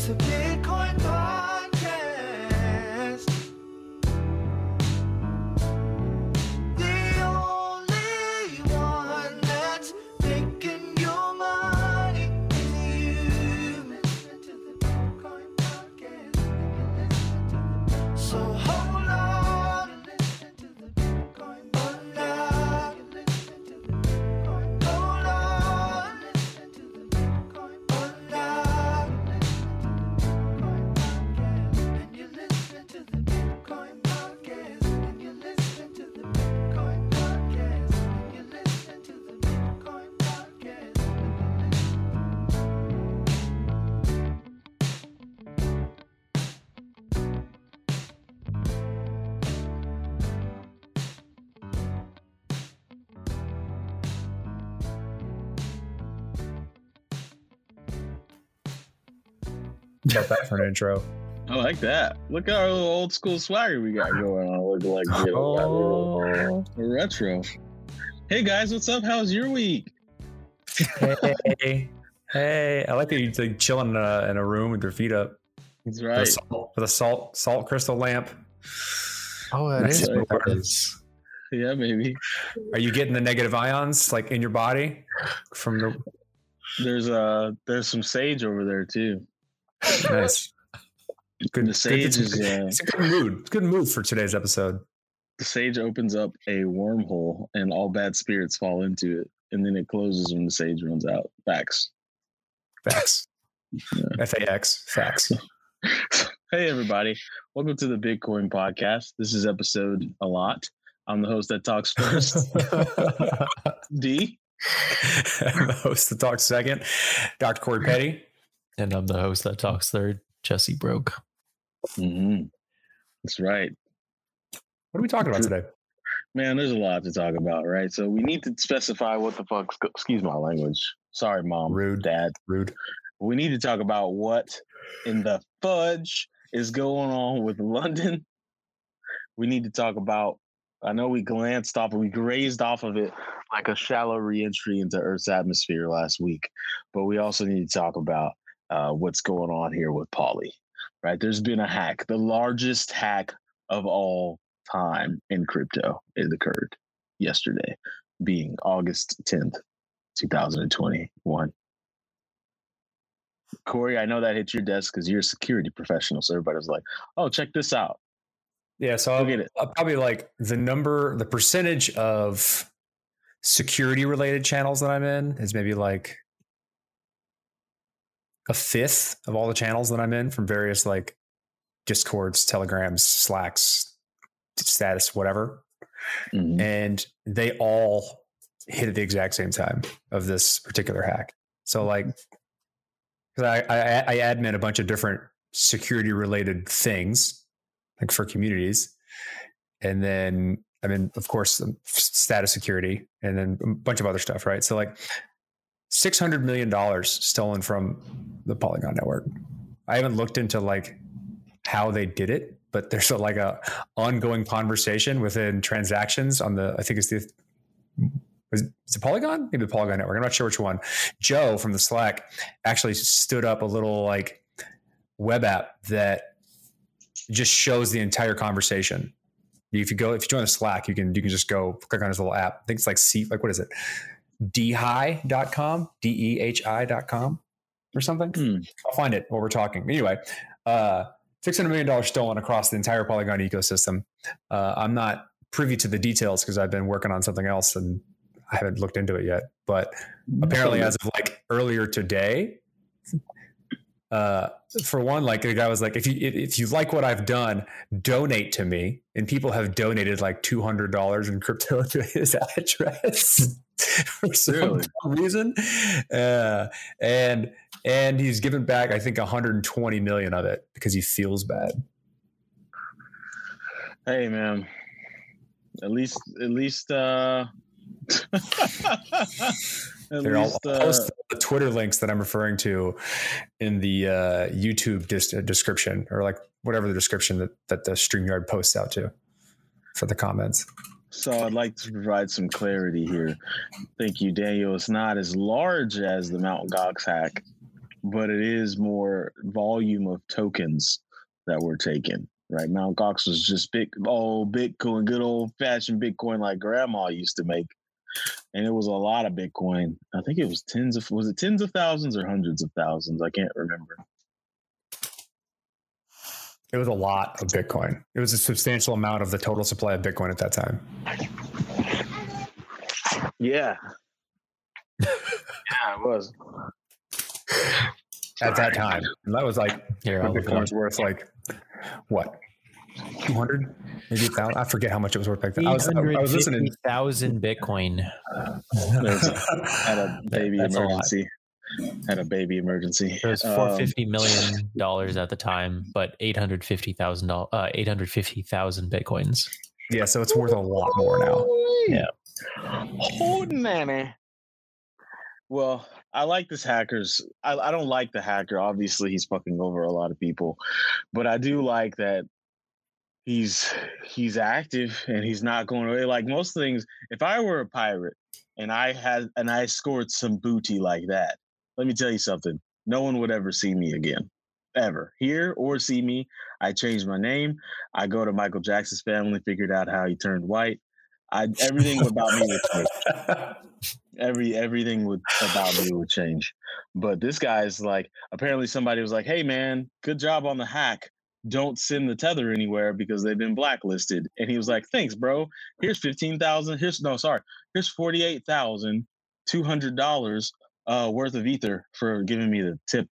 It's a Bitcoin podcast. Got that for an intro. I like that. Look at our little old school swagger we got going on. Look like you know, got a little Oh, retro. Hey guys, what's up? How's your week? hey, hey! I like that you're like chilling in a, in a room with your feet up That's with, right. a salt, with a salt salt crystal lamp. Oh, that That's is it. what it is. Yeah, maybe. Are you getting the negative ions like in your body from the There's uh there's some sage over there too. Nice? Good. The sage good, is uh, it's a good mood. It's a good mood for today's episode. the sage opens up a wormhole and all bad spirits fall into it, and then it closes when the sage runs out. Facts. Facts. F A X. Facts. hey everybody, welcome to the Bitcoin podcast. This is episode a lot. I'm the host that talks first. D. I'm the host that talks second, Dr. Corey Petty. And I'm the host that talks third, Jesse Broke. Mm-hmm. That's right. What are we talking about today? Man, there's a lot to talk about, right? So we need to specify what the fuck. Excuse my language. Sorry, mom, Rude. dad. Rude. We need to talk about what in the fudge is going on with London. We need to talk about. I know we glanced off, and we grazed off of it like a shallow reentry into Earth's atmosphere last week, but we also need to talk about uh, what's going on here with Poly. Right? There's been a hack, the largest hack of all time in crypto. It occurred yesterday, being August 10th, 2021. Corey, I know that hit your desk because you're a security professional. So everybody was like, oh, check this out. Yeah, so I'll, get it. I'll probably like the number, the percentage of security related channels that I'm in is maybe like a fifth of all the channels that I'm in from various like discords, telegrams, slacks, status, whatever. Mhm. And they all hit at the exact same time of this particular hack. So like, because I, I, I admin a bunch of different security related things like for communities. And then I mean, of course, um, status security and then a bunch of other stuff, right? So like six hundred million dollars stolen from the Polygon network. I haven't looked into like how they did it, but there's a, like a ongoing conversation within transactions on the I think it's the is it Polygon? Maybe the Polygon network. I'm not sure which one. Joe from the Slack actually stood up a little like web app that just shows the entire conversation. If you go, if you join the Slack, you can you can just go click on his little app. I think it's like C, like what is it? Dehi.com, D E H I.com or something. Hmm. I'll find it while we're talking. Anyway, uh, $600 million stolen across the entire Polygon ecosystem. Uh, I'm not privy to the details because I've been working on something else and I haven't looked into it yet. But apparently, as of like earlier today, uh, for one, like the guy was like, if you if you like what I've done, donate to me, and people have donated like two hundred dollars in crypto to his address for some Really? reason, uh, and and he's given back I think one hundred and twenty million of it because he feels bad. Hey, man. At least, at least, uh, at Here, I'll, least, I'll uh, post the Twitter links that I'm referring to in the uh, YouTube dis- description or like whatever the description that, that the StreamYard posts out to for the comments. So I'd like to provide some clarity here. Thank you, Daniel. It's not as large as the Mount Gox hack, but it is more volume of tokens that were taken. Right, Mount Gox was just big, old Bitcoin, good old fashioned Bitcoin like Grandma used to make, and it was a lot of Bitcoin. I think it was tens of was it tens of thousands or hundreds of thousands? I can't remember. It was a lot of Bitcoin. It was a substantial amount of the total supply of Bitcoin at that time. Yeah, yeah, it was. At that time, and that was like Here, when I'll look it Bitcoin was worth like what, two hundred, maybe a thousand. I forget how much it was worth back then. I was, I was listening. Thousand Bitcoin. Had a baby That's a emergency. Had a baby emergency. It was Um, four fifty million dollars at the time, but eight hundred fifty thousand dollars, uh, eight hundred fifty thousand bitcoins. Yeah, so it's worth a lot more now. Yeah. Oh, nanny. Well, I like this hacker's. I, I don't like the hacker. Obviously, he's fucking over a lot of people, but I do like that he's he's active and he's not going away. Like most things, if I were a pirate and I had and I scored some booty like that, let me tell you something. No one would ever see me again, ever hear or see me. I changed my name. I go to Michael Jackson's family, figured out how he turned white. I everything about me would change. Every everything would about me would change. But this guy's like, apparently somebody was like, "Hey man, good job on the hack. Don't send the tether anywhere because they've been blacklisted." And he was like, "Thanks, bro. Here's fifteen thousand. Here's no, sorry. Here's forty eight thousand two hundred dollars uh, worth of ether for giving me the tip.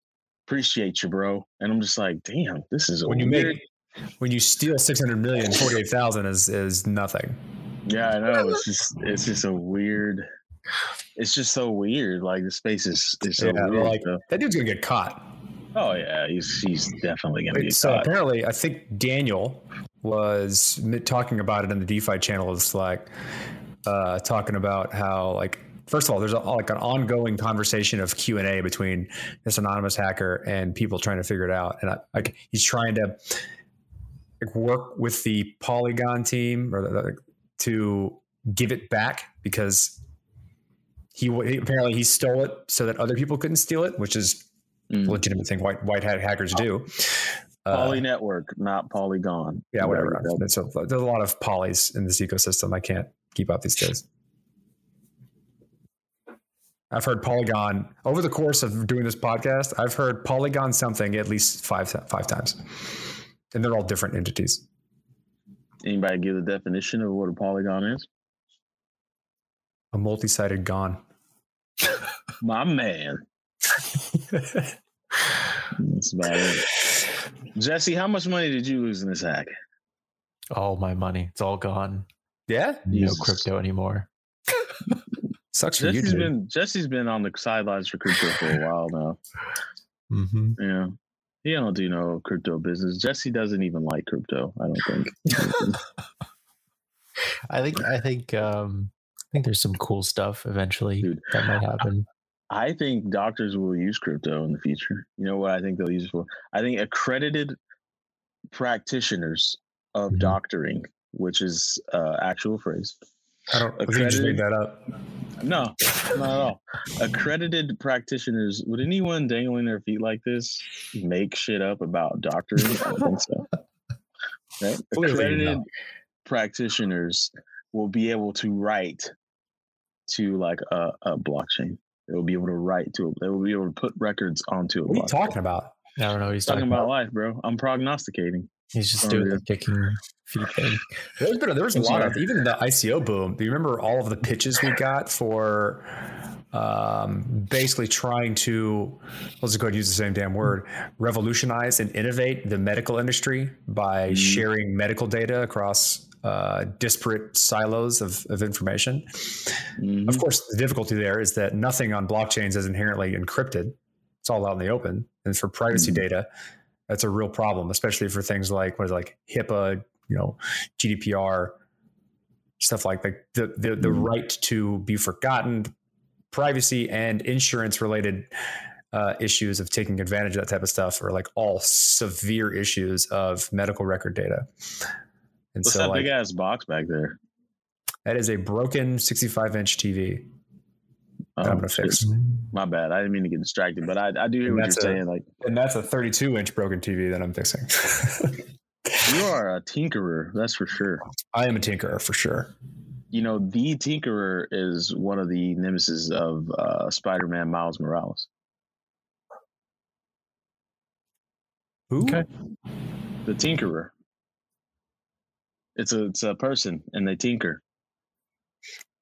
Appreciate you, bro." And I'm just like, "Damn, this is a when you weird." make when you steal 600 million 48,000 is is nothing. Yeah, I know. It's just it's just a weird. It's just so weird. Like the space is is so Yeah, weird. like- so- That dude's going to get caught. Oh yeah, he's he's definitely gonna Wait, get so caught. apparently, I think Daniel was talking about it in the DeFi channel of Slack, uh, talking about how like first of all, there's a, like an ongoing conversation of Q and A between this anonymous hacker and people trying to figure it out, and I, like he's trying to like, work with the Polygon team or the, to give it back because. He, he apparently he stole it so that other people couldn't steal it, which is Mm. legitimate thing white white hat hackers do. Uh, Poly network, not Polygon. yeah, whatever. There you go. It's a, there's a lot of polys in this ecosystem. I can't keep up these days. I've heard Polygon over the course of doing this podcast. I've heard Polygon something at least five five times, and they're all different entities. Anybody give the definition of what a polygon is? A multi-sided gon. My man. That's about it. Jesse, how much money did you lose in this hack? All my money, it's all gone. yeah, No Jesus. crypto anymore. sucks for you. Jesse's dude. been Jesse's been on the sidelines for crypto for a while now. Mm-hmm. Yeah. He don't do no crypto business. Jesse doesn't even like crypto, I don't think. I think I think um I think there's some cool stuff eventually Dude. that might happen. I think doctors will use crypto in the future. You know what I think they'll use it for? I think accredited practitioners of Mhm. doctoring, which is uh, actual phrase. I don't. I think you just made accredited- that up. No, not at all. Accredited practitioners. Would anyone dangling their feet like this make shit up about doctoring? I don't think so. Right? Accredited practitioners will be able to write to like a, a blockchain. They will be able to write to it. They will be able to put records onto a What are you talking about? I don't know he's talking talking about about. life, bro. I'm prognosticating. He's just Oh, doing the kicking feet thing. There's been a, there was a I'm lot of even the ICO boom. Do you remember all of the pitches we got for um, basically trying to let's just go ahead and use the same damn word revolutionize and innovate the medical industry by Mhm. sharing medical data across uh, disparate silos of, of information. Mhm. Of course, the difficulty there is that nothing on blockchains is inherently encrypted. It's all out in the open, and for privacy Mhm. data, that's a real problem, especially for things like what is it, like HIPAA, you know, GDPR, stuff like that. The the, the Mhm. right to be forgotten, privacy and insurance related uh, issues of taking advantage of that type of stuff are like all severe issues of medical record data. And What's so, that like, big ass box back there? that is a broken 65 inch TV. that I'm Um, gonna fix. My bad. I didn't mean to get distracted, but I, I do hear And what you're that's a- saying. Like And that's a 32 inch broken TV that I'm fixing. you are a tinkerer, that's for sure. I am a tinkerer for sure. You know, the tinkerer is one of the nemesis of uh, Spider-Man Miles Morales. Who? Okay. The tinkerer. It's a it's a person, and they tinker.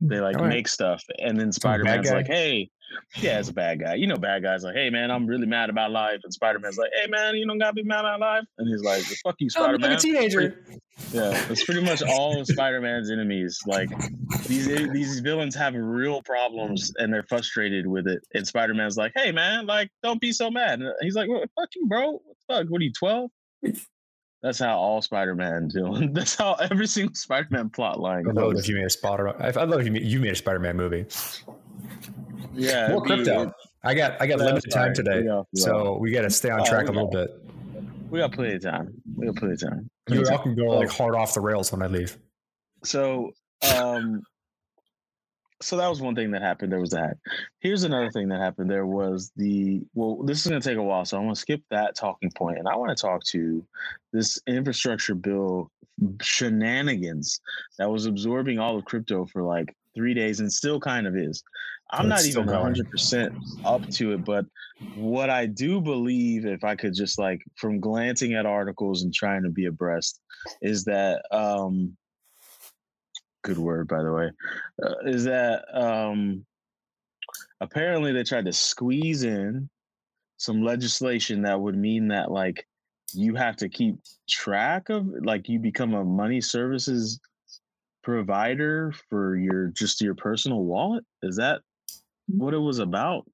They like Alright. make stuff, and then Spider Man's like, "Hey, yeah, it's a bad guy. You know, bad guys like, hey man, I'm really mad about life," and Spider Man's like, "Hey man, you don't gotta be mad about life," and he's like, "Fuck you, Spider Man." teenager. Yeah, it's pretty much all of Spider Man's enemies. Like these eh, these villains have real problems and they're frustrated with it. And Spider Man's like, "Hey man, like don't be so mad." And he's like, "What? Fuck you, bro. What the fuck? What are you 12? That's how all Spider Man do. That's how every single Spider Man plot line I'd love if you made a Spider. I'd love if you made, you made a Spider-Man movie. Yeah, More crypto. I got I got limited sorry. time today, We got- so we got to stay on Oh, track a little got- bit. we got plenty of time. We got plenty of time. You Plenty of all time. can go Oh. like hard off the rails when I leave. So, um, so that was one thing that happened. There was that. Here's another thing that happened. There was the well. This is going to take a while, so I'm going to skip that talking point, and I want to talk to this infrastructure bill shenanigans that was absorbing all of crypto for like three days, and still kind of is. I'm not even 100 percent up to it, but what I do believe, if I could just like from glancing at articles and trying to be abreast, is that um good word by the way uh, is that um apparently they tried to squeeze in some legislation that would mean that like you have to keep track of like you become a money services provider for your just your personal wallet is that what it was about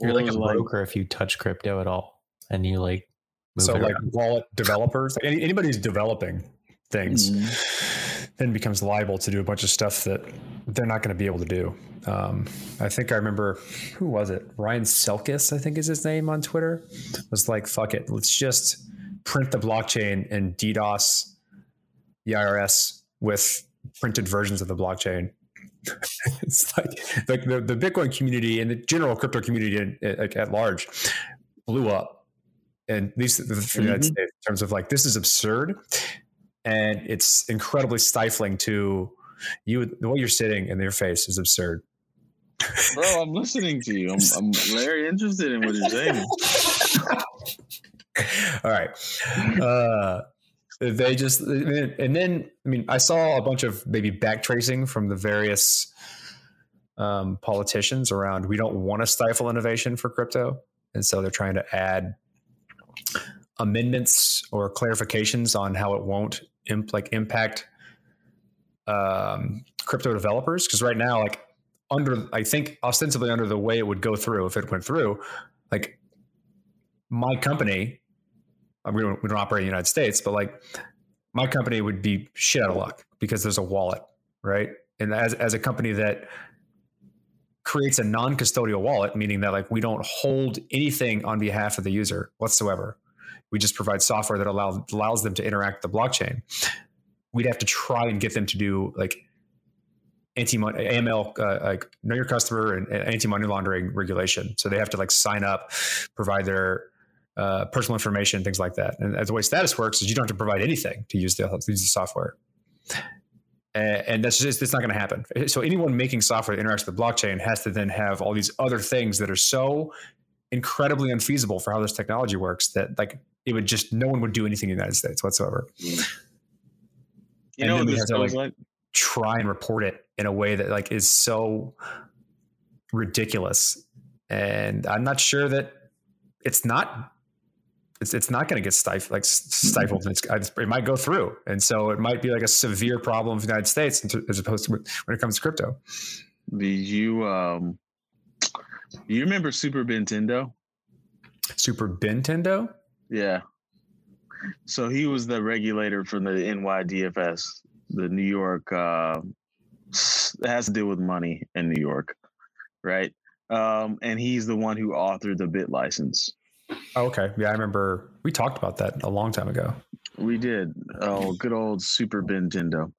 You're Or like a was broker if you touch crypto at all, and you like move So it like around. wallet developers, like any, anybody who's developing things, Mm-hmm. Then becomes liable to do a bunch of stuff that they're not going to be able to do. Um, I think I remember who was it? Ryan Selkis, I think is his name on Twitter. Was like, fuck it, let's just print the blockchain and DDoS the IRS with printed versions of the blockchain. it's like like the, the Bitcoin community and the general crypto community at, at large blew up, and at least for the United Mhm. States in terms of like this is absurd, and it's incredibly stifling to you. The way you're sitting in their face is absurd. bro i'm listening to you i'm, I'm very interested in what you're saying All right. Uh, they just, and then, I mean, I saw a bunch of maybe backtracing from the various um, politicians around we don't want to stifle innovation for crypto. And so they're trying to add amendments or clarifications on how it won't imp, like impact um, crypto developers. Because right now, like under, I think ostensibly under the way it would go through, if it went through, like my company, uh, we don't, we don't operate in the United States, but like my company would be shit out of luck because there's a wallet, right? And as, as a company that creates a non-custodial wallet, meaning that like we don't hold anything on behalf of the user whatsoever. We just provide software that allows allows them to interact with the blockchain. We'd have to try and get them to do like anti AML, uh, like know your customer and anti money laundering regulation. So they have to like sign up, provide their uh, personal information, things like that. And the way status works is you don't have to provide anything to use the, use the software. And, and that's just, it's not going to happen. So anyone making software that interacts with the blockchain has to then have all these other things that are so incredibly unfeasible for how this technology works that like it would just, no one would do anything in the United States whatsoever. you And know then what we this have to, like, like? Try and report it in a way that like is so ridiculous. And I'm not sure that it's not it's, it's not going to get stifled like stifled. It's, it might go through. And so it might be like a severe problem for the united states as opposed to when it comes to crypto. Do you um you remember Super Nintendo? super nintendo Yeah. So he was the regulator from the NYDFS, the New York uh it has to do with money in New York, right? Um and he's the one who authored the bit license. Oh, okay yeah i remember we talked about that a long time ago We did. Oh, good old Super Nintendo.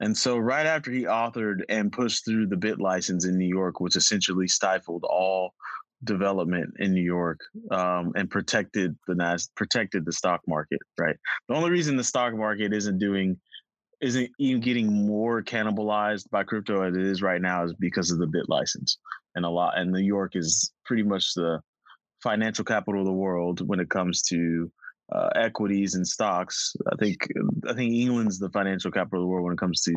And so, right after he authored and pushed through the bit license in New York, which essentially stifled all development in New York um, and protected the Nas- protected the stock market. Right. The only reason the stock market isn't doing isn't even getting more cannibalized by crypto as it is right now is because of the bit license and a lot. And New York is pretty much the financial capital of the world when it comes to uh, equities and stocks. I think I think England's the financial capital of the world when it comes to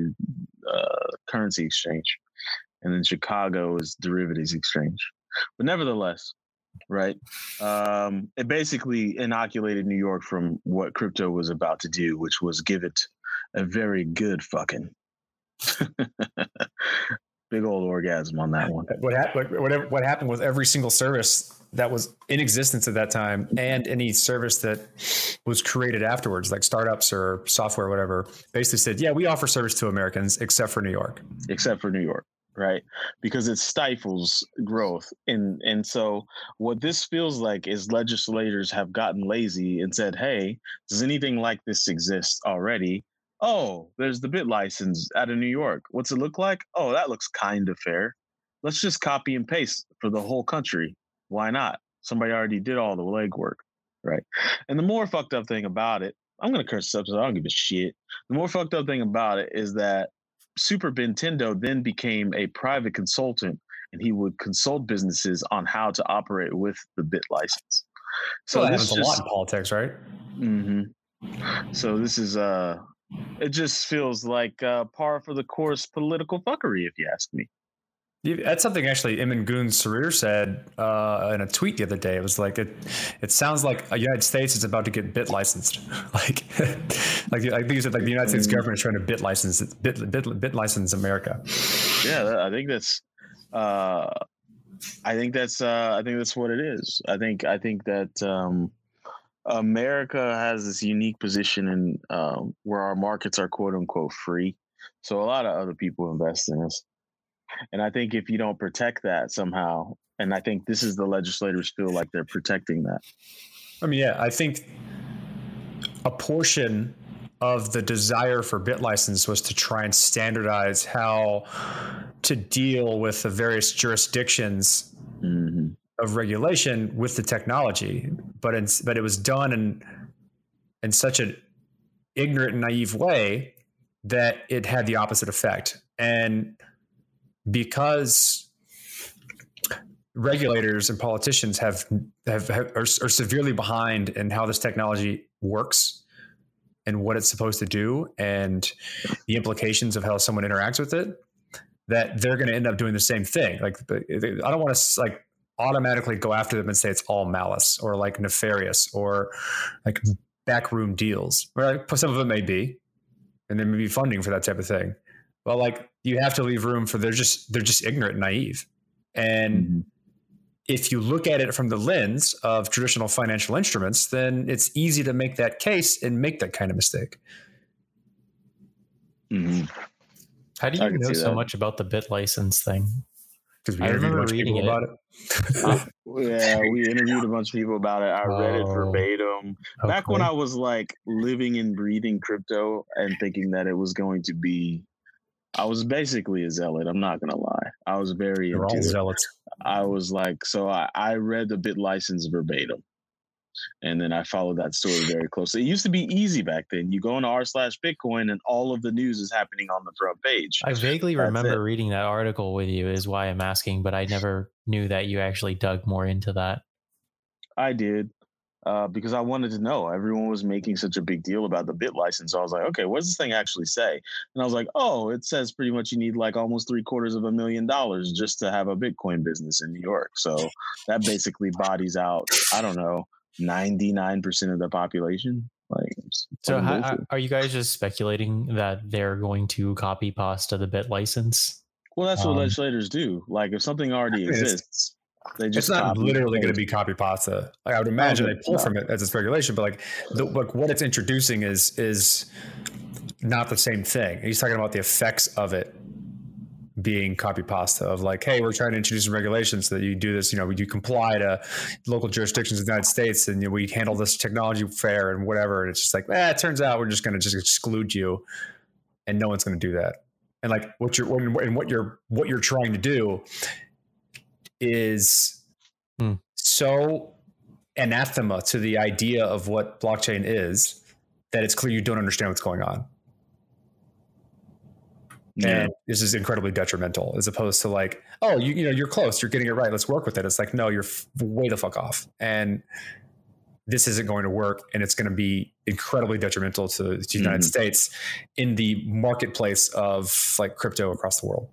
uh, currency exchange, and then Chicago is derivatives exchange. But nevertheless, right? Um, it basically inoculated New York from what crypto was about to do, which was give it a very good fucking. Big old orgasm on that one. What happened? What, what happened with every single service that was in existence at that time, and any service that was created afterwards, like startups or software, or whatever, basically said, "Yeah, we offer service to Americans, except for New York." except for New York, right? Because it stifles growth. And and so what this feels like is legislators have gotten lazy and said, "Hey, does anything like this exist already?" Oh, there's the bit license out of New York. What's it look like? Oh, that looks kind of fair. Let's just copy and paste for the whole country. Why not? Somebody already did all the legwork, right? And the more fucked up thing about it, I'm gonna curse this episode. I don't give a shit. The more fucked up thing about it is that Super Nintendo then became a private consultant and he would consult businesses on how to operate with the bit license. So So that this happens a lot just, in politics, right? Mm-hmm. so this is uh it just feels like uh par for the course political fuckery, if you ask me. That's something actually Emin Gun Sirer said uh, in a tweet the other day. It was like it. It sounds like the United States is about to get bit licensed. like, like I think you said, like the United States government is trying to bit license bit bit, bit license America. Yeah, I think that's uh I think that's uh I think that's what it is. I think I think that um America has this unique position in um where our markets are quote unquote free. So a lot of other people invest in us. And I think if you don't protect that somehow, and I think this is the legislators feel like they're protecting that. I mean, yeah, I think a portion of the desire for bit license was to try and standardize how to deal with the various jurisdictions hmm of regulation with the technology, but in, but it was done in in such an ignorant and naive way that it had the opposite effect. And because regulators and politicians have have, have are, are severely behind in how this technology works and what it's supposed to do and the implications of how someone interacts with it that they're going to end up doing the same thing. Like i don't want to like automatically go after them and say it's all malice or like nefarious or like backroom deals. Or some of it may be and there may be funding for that type of thing but like you have to leave room for they're just they're just ignorant and naive and Mhm. if you look at it from the lens of traditional financial instruments, then it's easy to make that case and make that kind of mistake. hmm How do you know so that. much about the bit license thing? Because we I interviewed a remember bunch of people reading about it. Yeah, we interviewed a bunch of people about it. I read it Oh. verbatim. Back when I was like living and breathing crypto and thinking that it was going to be, I was basically a zealot. I'm not gonna lie. I was very They're all zealots. I was like, so I, I read the bit license verbatim. And then I followed that story very closely. It used to be easy back then. You go into r slash Bitcoin and all of the news is happening on the front page. I vaguely That's remember it. reading that article with you, is why I'm asking, but I never knew that you actually dug more into that. I did uh, because I wanted to know. Everyone was making such a big deal about the bit license. So I was like, okay, what does this thing actually say? And I was like, oh, it says pretty much you need like almost three quarters of a million dollars just to have a Bitcoin business in New York. So that basically bodies out, I don't know, 99% of the population. Like, So, how, are you guys just speculating that they're going to copy pasta the bit license? well, that's what um, legislators do. Like, if something already I mean, it's- exists, they just It's not literally going to be copy pasta. Like I would imagine Okay, they pull from it as its regulation, but like, the, like what it's introducing is is not the same thing. He's talking about the effects of it being copy pasta of like, hey, we're trying to introduce some regulations so that you do this, you know, you comply to local jurisdictions in the United States and you know, we handle this technology fair and whatever. And it's just like, eh, it turns out we're just going to just exclude you and no one's going to do that. And like what you're and what you're what you're trying to do is Hmm. so anathema to the idea of what blockchain is that it's clear you don't understand what's going on. Yeah. And this is incredibly detrimental as opposed to like, oh, you, you know, you're close, you're getting it right. Let's work with it. It's like, no, you're f- way the fuck off. And this isn't going to work. And it's going to be incredibly detrimental to, to the United Mhm. States in the marketplace of like crypto across the world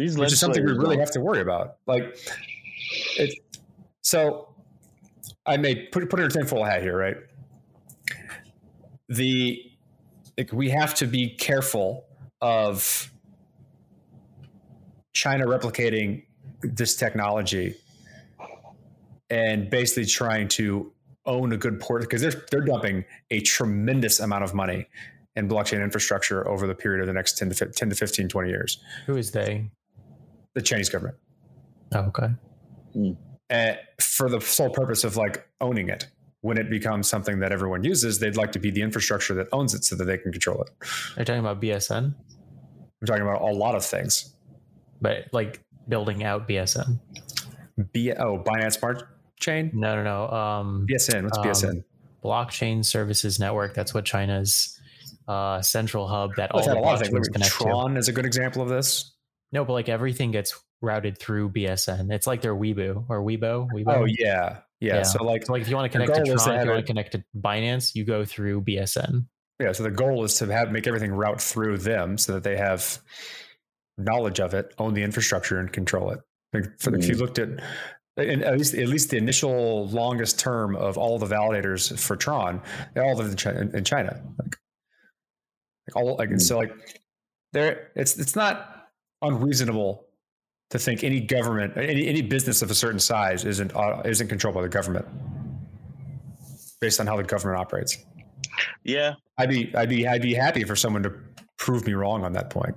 These which is something we really don't- have to worry about. Like, it. So, I may put put in a tinfoil hat here, right? The like we have to be careful of China replicating this technology and basically trying to own a good port because they're they're dumping a tremendous amount of money in blockchain infrastructure over the period of the next 10 to 15, 10 to 15 20 years Who is they? The Chinese government Oh, okay. uh, for the sole purpose of like owning it. When it becomes something that everyone uses, they'd like to be the infrastructure that owns it so that they can control it. Are you talking about BSN? I'm talking about a lot of things. But like building out BSN? B- oh, Binance Smart Chain? No, no, no. Um, BSN. What's Um, BSN? blockchain services network. That's what China's uh, central hub that all I've the had a lot of things. blockchains Like, connect to. Tron is a good example of this. No, but like everything gets routed through BSN. It's like their Weibo or Weibo. Weibo. Oh yeah, yeah. Yeah. So like, So like if you want to connect to goal is to Tron, if you want to connect to Binance, you go through BSN. yeah. So the goal is to have make everything route through them so that they have knowledge of it, own the infrastructure, and control it. Like, for, If you mm. looked at and at least at least the initial longest term of all the validators for Tron, they all live in China. In China. Like, like all like mm. so like there it's it's not unreasonable to think any government any any business of a certain size isn't uh, isn't controlled by the government based on how the government operates. Yeah, I'd be I'd be I'd be happy for someone to prove me wrong on that point.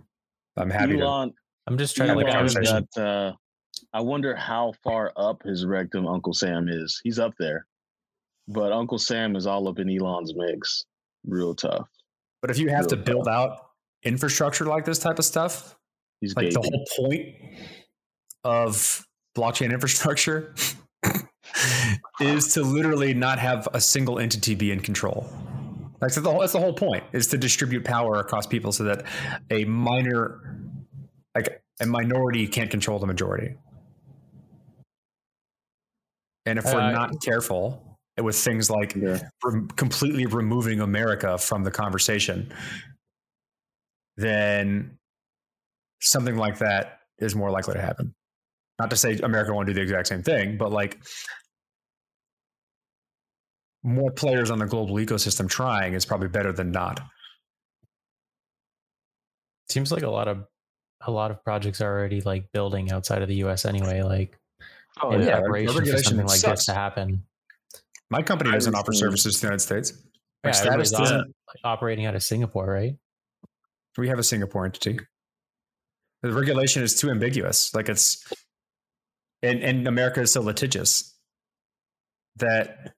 I'm happy to. I'm just trying to like Elon's Elon's conversation. got, uh, I wonder how far up his rectum Uncle Sam is. He's up there, but Uncle Sam is all up in Elon's mix. Real tough. But if you have to Real build out infrastructure like this type of stuff, He's like the whole point of blockchain infrastructure is to literally not have a single entity be in control. Like the whole, that's the whole point is to distribute power across people so that a minor, like a minority, can't control the majority. And if we're Uh, not careful with things like Yeah. completely removing America from the conversation, then something like that is more likely to happen. Not to say America won't do the exact same thing, but like more players on the global ecosystem trying is probably better than not. Seems like a lot of a lot of projects are already like building outside of the US anyway, like Oh, in yeah, our preparation for regulation something like sucks. this to happen. My company doesn't was offer services to the United States. Yeah, Our status everybody's doesn't. like, operating out of Singapore, right? We have a Singapore entity. The regulation is too ambiguous. Like it's, and and America is so litigious that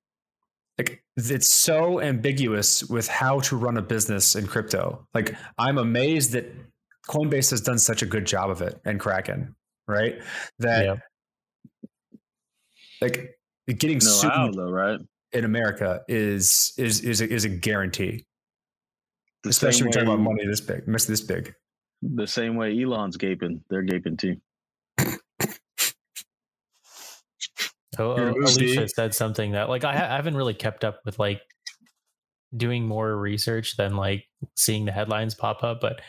like it's so ambiguous with how to run a business in crypto. Like I'm amazed that Coinbase has done such a good job of it and Kraken, right? That Yeah. like getting no sued how though, right? in America is is is a, is a guarantee, The especially when you're talking about money this big, miss this big. The same way Elon's gaping, they're gaping too. Oh, You're Alicia see. said something that like I, I haven't really kept up with like doing more research than like seeing the headlines pop up, but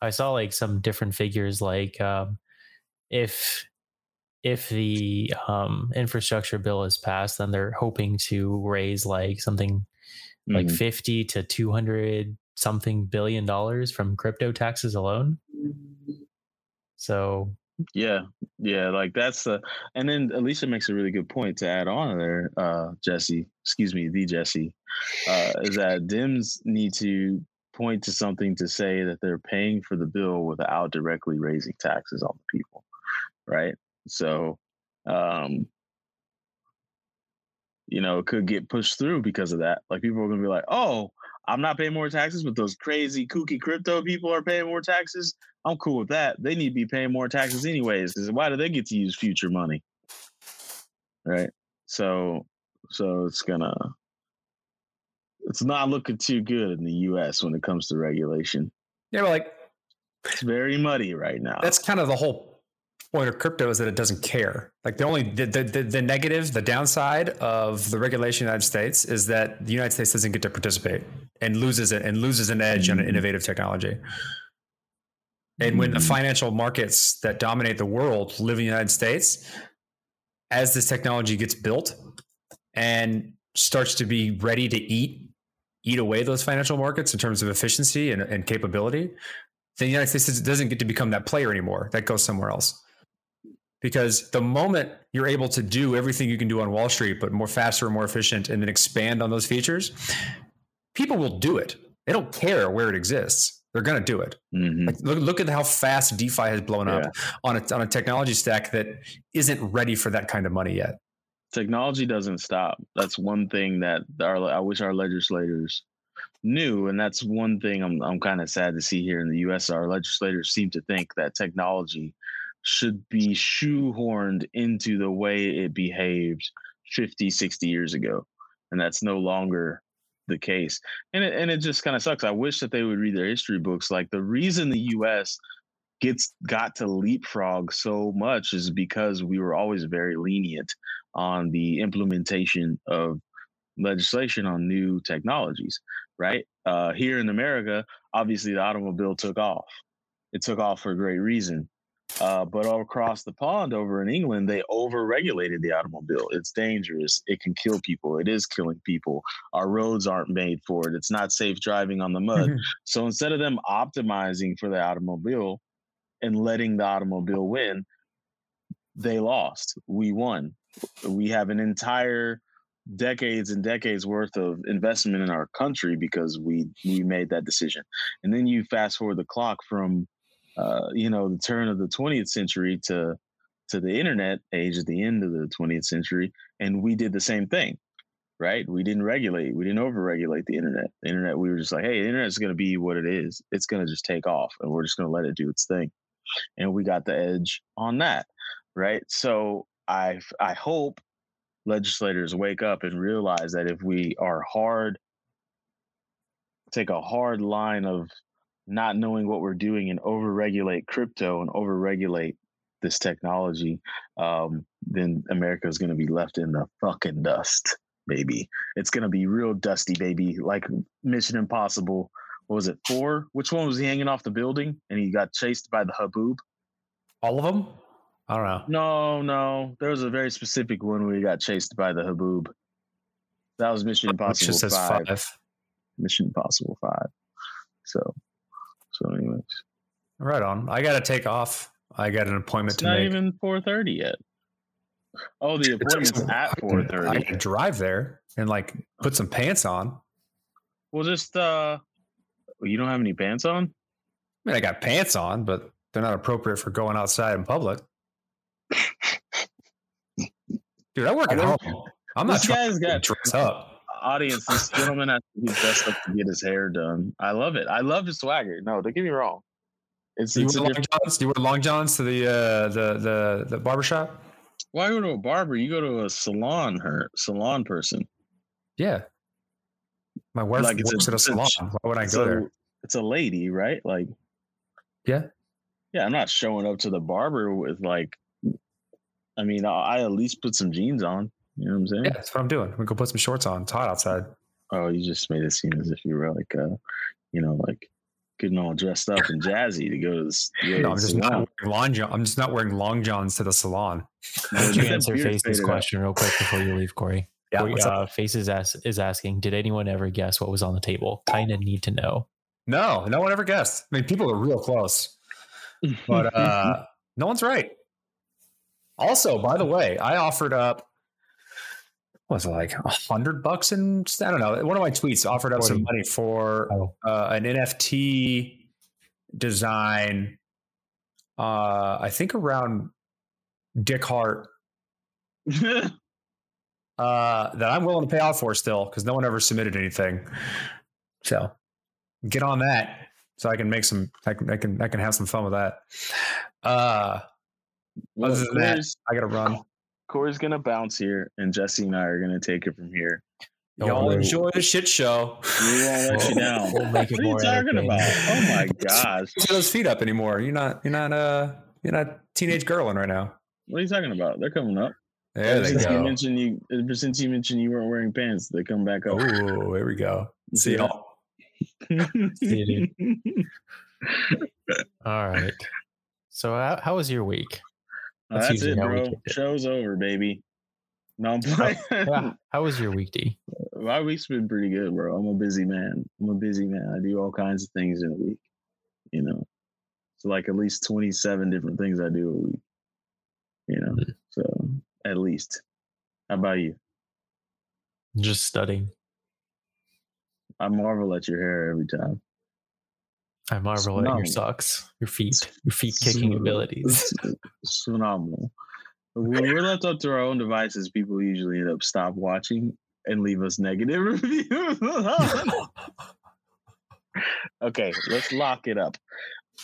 I saw like some different figures like um, if if the um, infrastructure bill is passed, then they're hoping to raise like something like Mhm. 50 to 200 something billion dollars from crypto taxes alone. So Yeah, yeah, like that's the. And then Alicia makes a really good point to add on there, uh, Jesse. Excuse me, the Jesse, uh, is that Dems need to point to something to say that they're paying for the bill without directly raising taxes on the people, right? So, um, you know, it could get pushed through because of that. Like people are to be like, "Oh, I'm not paying more taxes, but those crazy kooky crypto people are paying more taxes. I'm cool with that. They need to be paying more taxes anyways. 'cause Why do they get to use future money? Right. So, so it's gonna, it's not looking too good in the U.S. when it comes to regulation. Yeah, but like It's very muddy right now. that's kind of the whole point of crypto is that it doesn't care. Like the only the, the, the, the negative, the downside of the regulation in the United States is that the United States doesn't get to participate and loses it and loses an edge on an Mhm. innovative technology. And when the Mhm. financial markets that dominate the world live in the United States, as this technology gets built and starts to be ready to eat eat away those financial markets in terms of efficiency and, and capability, the United States doesn't get to become that player anymore. That goes somewhere else. Because the moment you're able to do everything you can do on Wall Street, but more faster and more efficient, and then expand on those features, people will do it. They don't care where it exists. They're going to do it. Mhm. Like, look, look at how fast DeFi has blown up on a, on a technology stack that isn't ready for that kind of money yet. technology doesn't stop. That's one thing that our I wish our legislators knew, and that's one thing I'm I'm kind of sad to see here in the U.S. Our legislators seem to think that technology should be shoehorned into the way it behaved 50, 60 years ago, and that's no longer the case. And it, and it just kind of sucks. I wish that they would read their history books. Like the reason the U.S. gets got to leapfrog so much is because we were always very lenient on the implementation of legislation on new technologies, right? Uh, here in America, obviously the automobile took off. It took off for a great reason. Uh, but all across the pond over in England, they over-regulated the automobile. It's dangerous. It can kill people. It is killing people. Our roads aren't made for it. It's not safe driving on the mud. So instead of them optimizing for the automobile and letting the automobile win, they lost. We won. We have an entire decades and decades worth of investment in our country because we we made that decision. And then you fast forward the clock from uh, you know the turn of the 20th century to to the internet age at the end of the 20th century, and we did the same thing right? We didn't regulate, we didn't over-regulate the internet. The internet, we were just like, hey, the internet is going to be what it is. It's going to just take off, and we're just going to let it do its thing. And we got the edge on that, right? So I I hope legislators wake up and realize that if we are hard, take a hard line of not knowing what we're doing and over-regulate crypto and over-regulate this technology, um, then America is going to be left in the fucking dust baby. It's gonna be real dusty, baby. Like Mission Impossible. What was it? Four? Which one was he hanging off the building and he got chased by the haboob? All of them? I don't know. No, no. There was a very specific one where he got chased by the haboob. That was Mission Impossible just says five. five. Mission Impossible five. So, so anyways, Right on. I got to take off. I got an appointment it's to not make. even four thirty yet. Oh, the appointment's at four thirty. I thirty. can drive there and like put some pants on. Well, just uh, you don't have any pants on. I mean, I got pants on, but they're not appropriate for going outside in public. Dude, I work at home. I'm not This trying guy's to got dress up. Audience, this gentleman has to be dressed up to get his hair done. I love it. I love his swagger. No, don't get me wrong. It's, Do you, it's wear long different. johns? Do you wear long johns to the uh, the the the barbershop? Why go to a barber? You go to a salon. Her salon person. Yeah. My wife Like it's a- works at a it's a- salon. Why would I go a, there? it's a lady, right? Like, Yeah. yeah. I'm not showing up to the barber with like. I mean, I, I at least put some jeans on. You know what I'm saying? Yeah, that's what I'm doing. We go put some shorts on. It's hot outside. Oh, you just made it seem as if you were like, uh, you know, like getting all dressed up and jazzy to go to the, s- to go to No, I'm just salon. not wearing long john. I'm just not wearing long johns to the salon. Why don't you answer Face's faded out. question real quick before you leave, Corey? Yeah, Corey, uh, Face is, ask, is asking, did anyone ever guess what was on the table? Kind of need to know. No, no one ever guessed. I mean, people are real close, but uh, no one's right. Also, by the way, I offered up was it like a hundred bucks and I don't know. One of my tweets offered up some money for Oh, uh, an NFT design. Uh, I think around Dick Hart uh, that I'm willing to pay off for still because no one ever submitted anything. So get on that so I can make some. I can I can I can have some fun with that. Uh, Well, other than that, I gotta run. Corey's gonna bounce here, and Jesse and I are gonna take it from here. Don't Y'all worry. enjoy the shit show. We won't let you down. we'll make it what are you talking about? Oh my gosh! Get those feet up anymore. You're not. You're not. Uh. You're not teenage girling right now. What are you talking about? They're coming up. There ever they since you go. mentioned you, ever since you mentioned you weren't wearing pants, they come back up. Oh, there we go. See Yeah. y'all. See all right. So how, how was your week? That's That's it, bro. Show's over, baby. No, I'm playing. Yeah, how was your week, D? My week's been pretty good, bro. I'm a busy man. I'm a busy man. I do all kinds of things in a week. You know, so like at least 27 different things I do a week. You know, Mhm. so at least. How about you? Just studying. I marvel at your hair every time. I marvel at your socks, your feet, your feet kicking abilities. Phenomenal. When we're left up to our own devices, people usually end up stop watching and leave us negative reviews. okay, let's lock it up.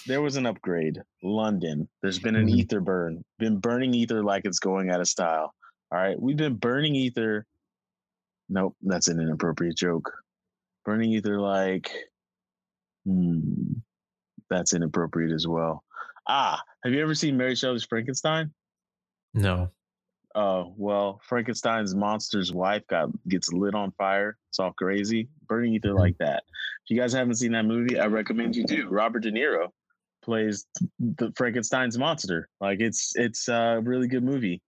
There was an upgrade. London. There's been an Mhm. ether burn. Been burning ether like it's going out of style. All right. We've been burning ether. Nope, that's an inappropriate joke. Burning ether like hmm. That's inappropriate as well. Ah, have you ever seen Mary Shelley's Frankenstein? No. Oh, well, Frankenstein's monster's wife got gets lit on fire. It's all crazy. Burning ether Mhm. like that. If you guys haven't seen that movie, I recommend you do. Robert De Niro plays the Frankenstein's monster. Like it's it's a really good movie.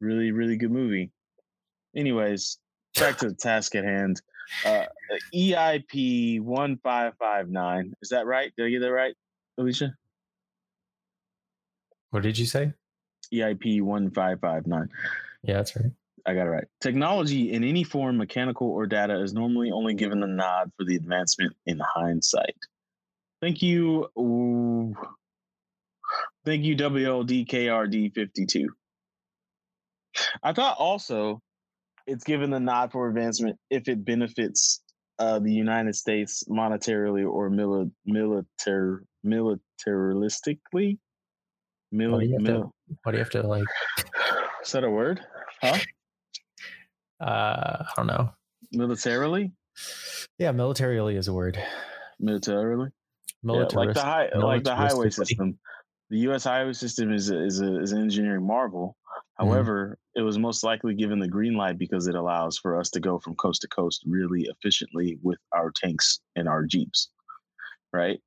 Really, really good movie. Anyways, back to the task at hand. Uh, EIP one five five nine. Is that right? Did I get that right, Alicia? What did you say? EIP one five five nine. Yeah, that's right. I got it right. Technology in any form, mechanical or data, is normally only given a nod for the advancement in hindsight. Thank you. Ooh. Thank you, WLDKRD52. I thought also it's given the nod for advancement if it benefits uh, the United States monetarily or mili- militar- militaristically. Mil- Why do you have to- What do you have to like? is that a word? Huh? Uh, I don't know. Militarily? Yeah, militarily is a word. Militarily? Yeah, like Militarist. the high, like the highway system. The U.S. highway system is a, is a, is an engineering marvel. Mhm. However, it was most likely given the green light because it allows for us to go from coast to coast really efficiently with our tanks and our jeeps, right?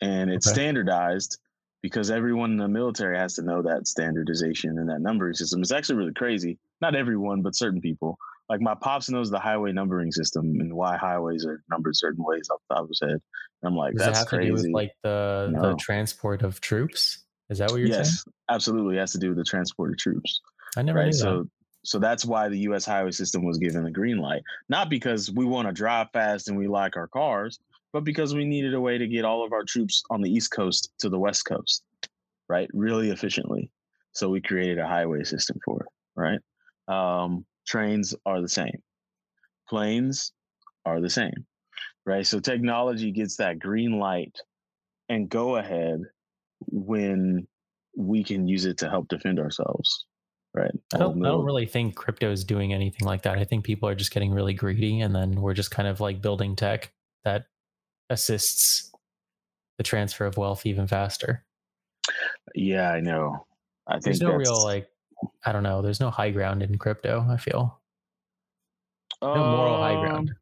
And it's Okay. standardized because everyone in the military has to know that standardization and that numbering system. It's actually really crazy. Not everyone, but certain people. Like my pops knows the highway numbering system and why highways are numbered certain ways off the top of his head. And I'm like, Does that's crazy. to do with like the No. the transport of troops? Is that what you're yes, saying? Yes, absolutely. It has to do with the transport of troops. I never right. knew So that. so that's why the US highway system was given the green light. Not because we want to drive fast and we like our cars, but because we needed a way to get all of our troops on the East Coast to the West Coast, right? Really efficiently. So we created a highway system for it, right? Um, trains are the same. Planes are the same. Right. So technology gets that green light and go ahead when we can use it to help defend ourselves. Right. I don't, I don't really think crypto is doing anything like that. I think people are just getting really greedy and then we're just kind of like building tech that assists the transfer of wealth even faster. Yeah, I know. I think There's no real like I don't know, there's no high ground in crypto, I feel. No moral high Um, ground.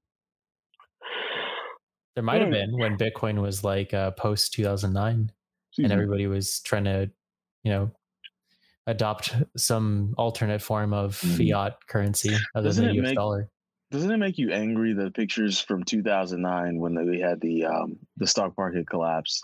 There might have hmm. been when Bitcoin was like uh, post 2009 and everybody was trying to, you know, adopt some alternate form of Mhm. fiat currency other Doesn't than the US make- dollar. Doesn't it make you angry the pictures from 2009 when we had the um, the stock market collapse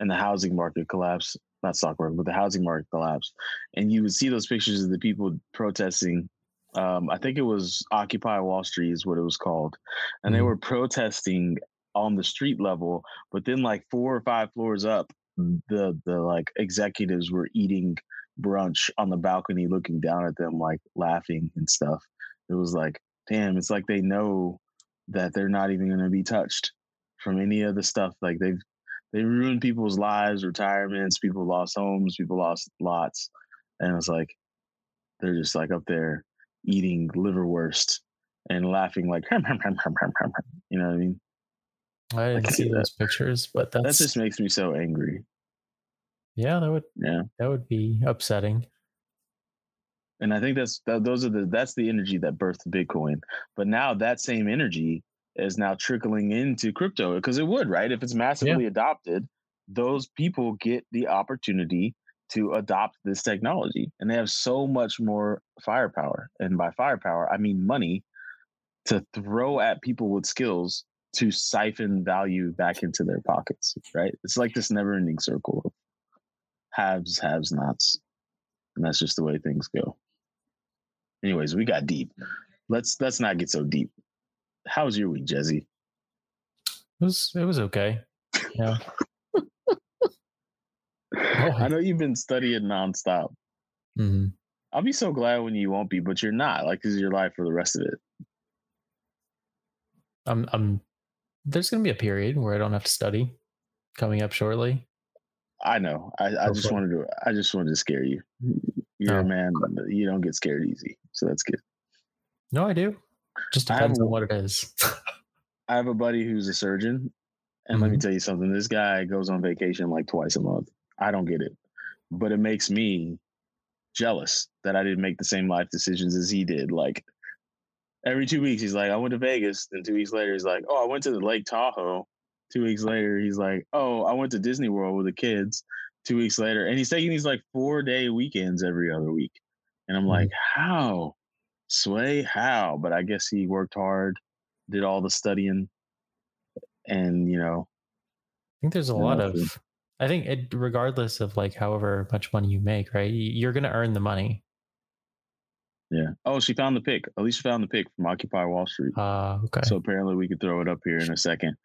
and the housing market collapse? Not stock market, but the housing market collapse, and you would see those pictures of the people protesting um, I think it was Occupy Wall Street is what it was called, and they Mhm. were protesting on the street level. But then, like four or five floors up, the the like executives were eating brunch on the balcony, looking down at them, like laughing and stuff. It was like, damn, it's like they know that they're not even going to be touched from any of the stuff. Like they've they ruined people's lives, retirements, people lost homes, people lost lots, and it's like they're just like up there eating liverwurst and laughing like you know what I mean? I didn't can see see that. those pictures, but That just makes me so angry. yeah, that would Yeah. that would be upsetting. And I think that's that, those are the that's the energy that birthed Bitcoin. But now that same energy is now trickling into crypto because it would, right? If it's massively adopted, those people get the opportunity to adopt this technology and they have so much more firepower. And by firepower, I mean money to throw at people with skills to siphon value back into their pockets, right? It's like this never ending circle of haves, haves nots. And that's just the way things go. Anyways, we got deep. Let's let's not get so deep. How was your week, Jesse? It was it was okay. Yeah. I know you've been studying nonstop. hmm I'll be so glad when you won't be, but you're not. Like this is your life for the rest of it. I'm I'm there's gonna be a period where I don't have to study coming up shortly. I know. I, I just wanted to. I just wanted to scare you. You're Oh, a man. You don't get scared easy, so that's good. No, I do. Just have depends on what it is. I have a buddy who's a surgeon, and let me Mhm. tell you something. This guy goes on vacation like twice a month. I don't get it, but it makes me jealous that I didn't make the same life decisions as he did. Like every two weeks, he's like, "I went to Vegas," and two weeks later, he's like, "Oh, I went to the Lake Tahoe." Two weeks later, he's like, "Oh, I went to Disney World with the kids." Two weeks later, and he's taking these like four day weekends every other week, and I'm Mhm. like, "How, Sway? How?" But I guess he worked hard, did all the studying, and you know, I think there's a lot that's of I think it regardless of like however much money you make, right? You're gonna earn the money. yeah. Oh, she found the pic. Alicia found the pick from Occupy Wall Street. Uh okay. So apparently we could throw it up here in a second.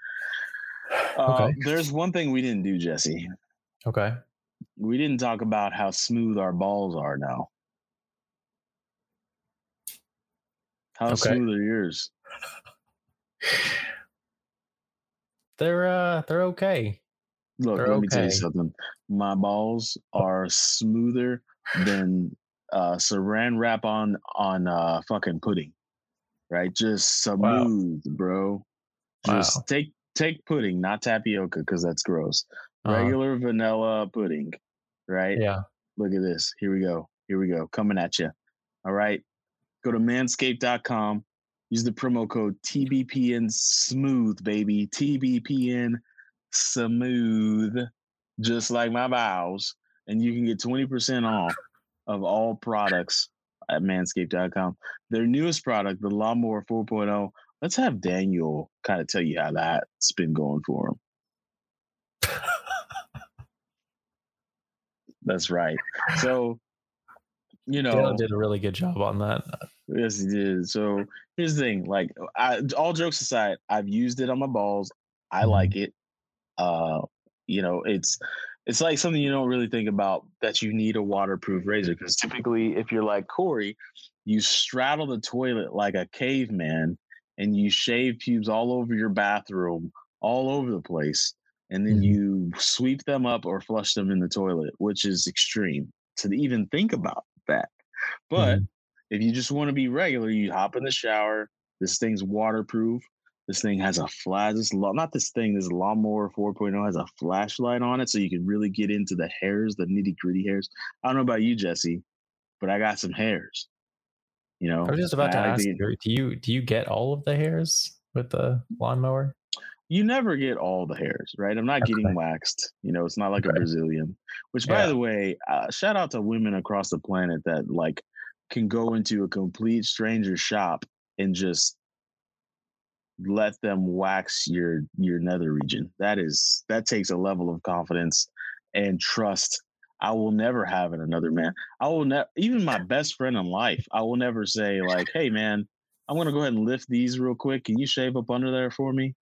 Uh, Okay. There's one thing we didn't do, Jesse. okay. We didn't talk about how smooth our balls are now. How Okay. smooth are yours? They're uh they're okay. Look, They're let me tell you something. My balls are smoother than uh, saran wrap on on uh, fucking pudding. Right, just Wow. smooth, bro. Just Wow. take take pudding, not tapioca, because that's gross. Uh, Regular vanilla pudding, right? yeah. Look at this. Here we go. Here we go. Coming at you. All right. Go to manscaped.com. Use the promo code TBPN smooth, baby. TBPN smooth, just like my bowels. And you can get 20% off of all products at manscaped.com. Their newest product, the Lawnmower 4.0. Let's have Daniel kind of tell you how that's been going for him. That's right. So, you know, Dale did a really good job on that. Yes, he did. So here's the thing: like, I, all jokes aside, I've used it on my balls. I Mhm. like it. Uh, you know, it's it's like something you don't really think about that you need a waterproof razor because typically, if you're like Corey, you straddle the toilet like a caveman and you shave pubes all over your bathroom, all over the place, and then Mhm. you sweep them up or flush them in the toilet, which is extreme to even think about that. But Mhm. if you just want to be regular, you hop in the shower. This thing's waterproof. This thing has a flash. This law, not this thing. This lawnmower 4.0 has a flashlight on it, so you can really get into the hairs, the nitty gritty hairs. I don't know about you, Jesse, but I got some hairs. You know, I was just about to I ask do you do you get all of the hairs with the lawnmower? You never get all the hairs, right? I'm not getting waxed. You know, it's not like a Brazilian. Which, by the way, uh, shout out to women across the planet that like can go into a complete stranger's shop and just let them wax your your nether region. That is that takes a level of confidence and trust I will never have it another man. I will never, even my best friend in life, I will never say, like, hey, man, I'm to go ahead and lift these real quick. Can you shave up under there for me?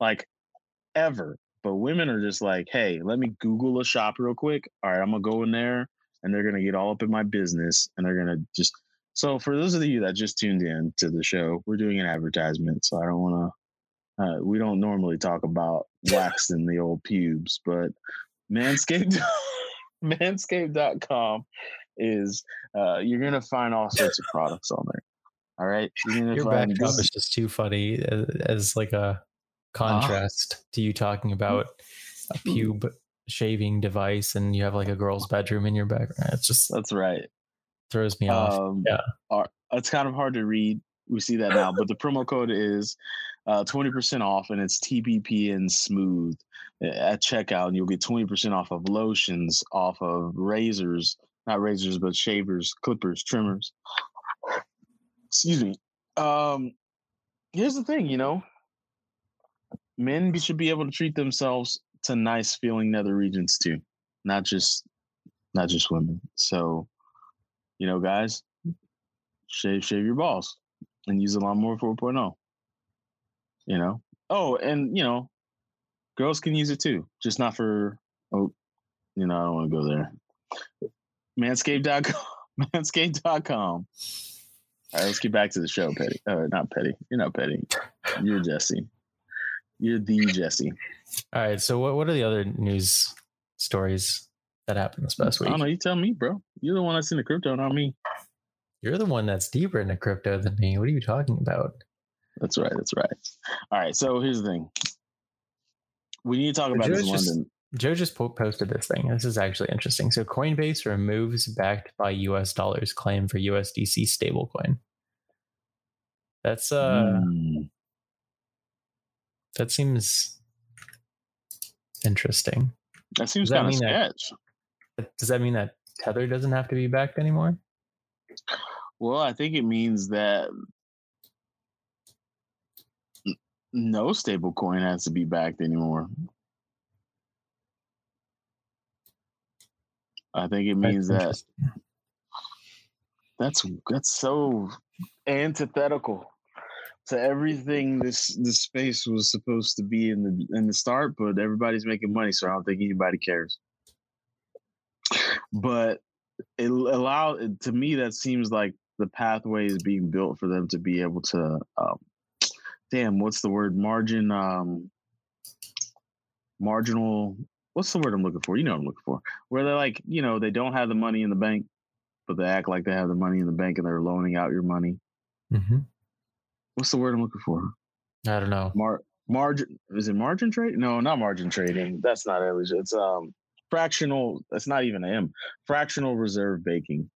Like, ever. But women are just like, hey, let me Google a shop real quick. All right, I'm going to go in there and they're going to get all up in my business and they're going to just. So, for those of you that just tuned in to the show, we're doing an advertisement. So, I don't want to, uh, we don't normally talk about waxing the old pubes, but Manscaped. manscaped.com is uh, you're gonna find all sorts of products on there. All right, you're Your find backdrop is just too funny as, as like a contrast to you talking about a pube shaving device and you have like a girl's bedroom in your background. It just that's right. throws me off. Um, Yeah. are- it's kind of hard to read. We see that now, but the promo code is uh, 20% off, and it's TBP and smooth uh, at checkout, and you'll get 20% off of lotions, off of razors, not razors, but shavers, clippers, trimmers. Excuse me. Um, here's the thing, you know, men should be able to treat themselves to nice feeling nether regions too, not just not just women. So, you know, guys, shave shave your balls and use a lawnmower 4.0. You know. Oh, and you know, girls can use it too, just not for oh, you know, I don't want to go there. Manscaped.com. Manscaped.com. All right, let's get back to the show, Petty. Uh, not Petty. You're not Petty. You're Jesse. You're the Jesse. All right. So what what are the other news stories that happened this past I week? don't know. You tell me, bro. You're the one that's in the crypto, not me. You're the one that's deeper into crypto than me. What are you talking about? That's right. That's right. All right. So here's the thing. We need to talk So about this just- London. Joe just posted this thing. This is actually interesting. So Coinbase removes backed by US dollars claim for USDC stablecoin. That's uh Mm. That seems interesting. That seems kind of mean that- sketch. Does that mean that Tether doesn't have to be backed anymore? Well, I think it means that no stable coin has to be backed anymore. I think it means That's that that's that's so antithetical to everything this this space was supposed to be in the in the start, but everybody's making money, so I don't think anybody cares. But it allow to me that seems like the pathway is being built for them to be able to um, damn what's the word margin um marginal what's the word i'm looking for you know what i'm looking for where they're like you know they don't have the money in the bank but they act like they have the money in the bank and they're loaning out your money Mhm. What's the word i'm looking for I don't know. Mar margin is it margin trade? No, not margin trading. That's not it. It's um fractional. That's not even a M. Fractional reserve banking.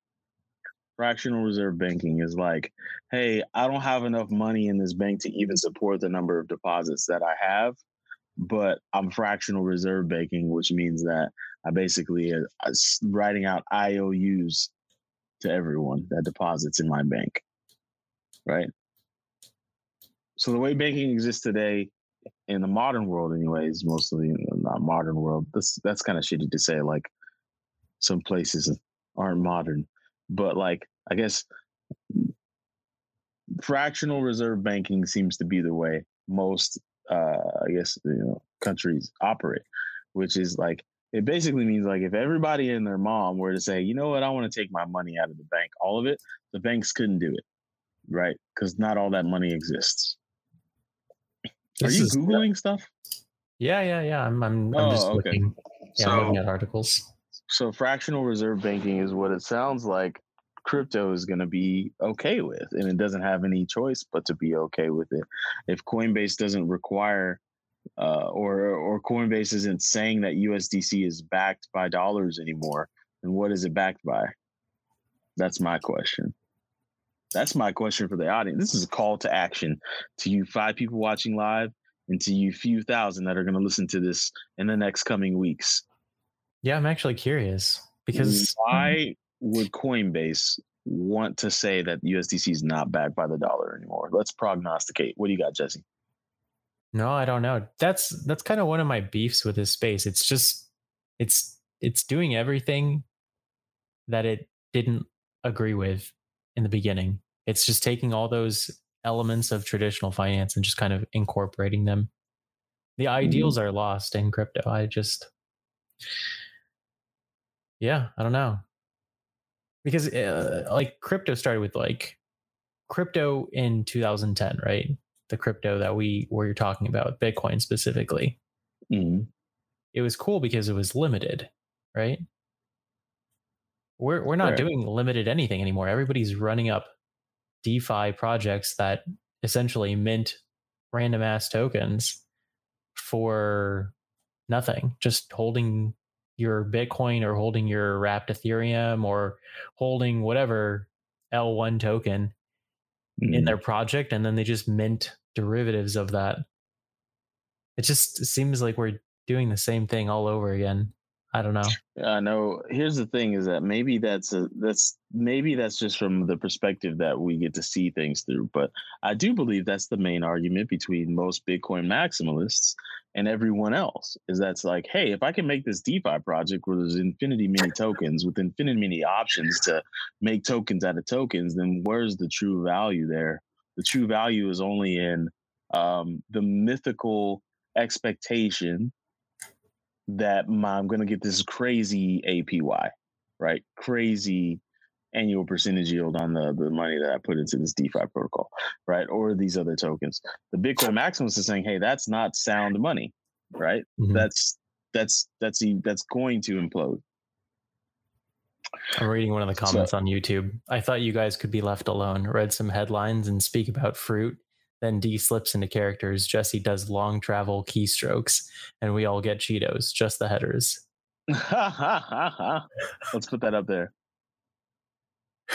Fractional reserve banking is like, hey, I don't have enough money in this bank to even support the number of deposits that I have, but I'm fractional reserve banking, which means that I basically uh, uh, writing out IOUs to everyone that deposits in my bank, right? So the way banking exists today, in the modern world, anyways, mostly in the not modern world. That's that's kind of shitty to say. Like some places aren't modern, but like I guess fractional reserve banking seems to be the way most, uh, I guess, you know, countries operate, which is like it basically means like if everybody and their mom were to say, you know what, I want to take my money out of the bank, all of it, the banks couldn't do it, right? Because not all that money exists. Are This you googling stuff? Yeah, yeah, yeah. I'm I'm, I'm just Oh, okay. looking. Yeah, I'm looking at articles. So fractional reserve banking is what it sounds like crypto is going to be okay with and it doesn't have any choice but to be okay with it. If Coinbase doesn't require uh, or or Coinbase isn't saying that USDC is backed by dollars anymore, then what is it backed by? That's my question. That's my question for the audience. This is a call to action to you five people watching live and to you few thousand that are going to listen to this in the next coming weeks. Yeah, I'm actually curious because why would Coinbase want to say that USDC is not backed by the dollar anymore? Let's prognosticate. What do you got, Jesse? No, I don't know. That's that's kind of one of my beefs with this space. It's just it's it's doing everything that it didn't agree with in the beginning. It's just taking all those elements of traditional finance and just kind of incorporating them. The ideals are lost in crypto. I just, yeah, I don't know. Because uh, like crypto started with like crypto in 2010, right? The crypto that we were talking about, Bitcoin specifically. Mhm. It was cool because it was limited, right? We're we're not Right. doing limited anything anymore. Everybody's running up DeFi projects that essentially mint random ass tokens for nothing, just holding your Bitcoin or holding your wrapped Ethereum or holding whatever L1 token in Mhm. their project and then they just mint derivatives of that. It just seems like we're doing the same thing all over again. I don't know. I know. Here's the thing: is that maybe that's a that's maybe that's just from the perspective that we get to see things through. But I do believe that's the main argument between most Bitcoin maximalists and everyone else. Is that's like, hey, if I can make this DeFi project where there's infinity many tokens with infinity many options to make tokens out of tokens, then where's the true value there? The true value is only in um, the mythical expectation that my, I'm going to get this crazy APY, right? Crazy annual percentage yield on the, the money that I put into this DeFi protocol, right? Or these other tokens. The Bitcoin Maximus is saying, hey, that's not sound money, right? Mhm. That's that's that's that's going to implode. I'm reading one of the So- comments on YouTube. I thought you guys could be left alone. Read some headlines and speak about fruit. Then D slips into characters. Jesse does long travel keystrokes, and we all get Cheetos, just the headers. Let's put that up there.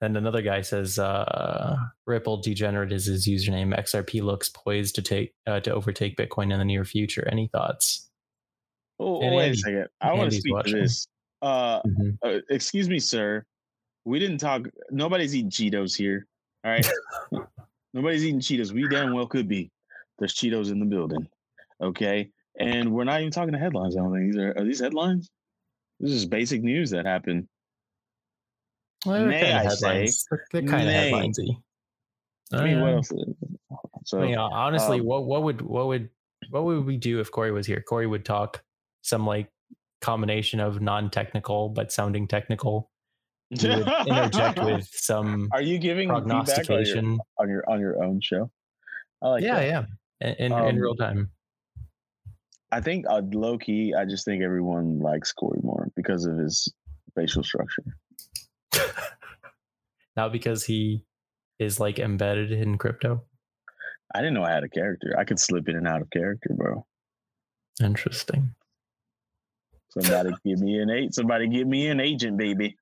Then another guy says, uh, "Ripple degenerate is his username. XRP looks poised to take uh, to overtake Bitcoin in the near future. Any thoughts?" Oh, And wait Andy- a second. I want to speak watching. to this. Uh, Mhm. uh, excuse me, sir. We didn't talk. Nobody's eating Cheetos here. All right. Nobody's eating Cheetos. We damn well could be. There's Cheetos in the building. Okay. And we're not even talking to headlines. I don't think these are, are these headlines. This is basic news that happened. Well, kind I of say. They're, kind of Nay. headlinesy. I mean, what Uh, else? So I mean, honestly, um, what what would what would what would we do if Corey was here? Corey would talk some like combination of non-technical but sounding technical. He would interject with some Are you giving feedback on your, prognostication. on your on your own show? I like yeah, that. yeah, in in, in Um, real time. I think uh, low key, I just think everyone likes Corey more because of his facial structure. Not because he is like embedded in crypto. I didn't know I had a character. I could slip in and out of character, bro. Interesting. Somebody give me an eight. Somebody give me an agent, baby.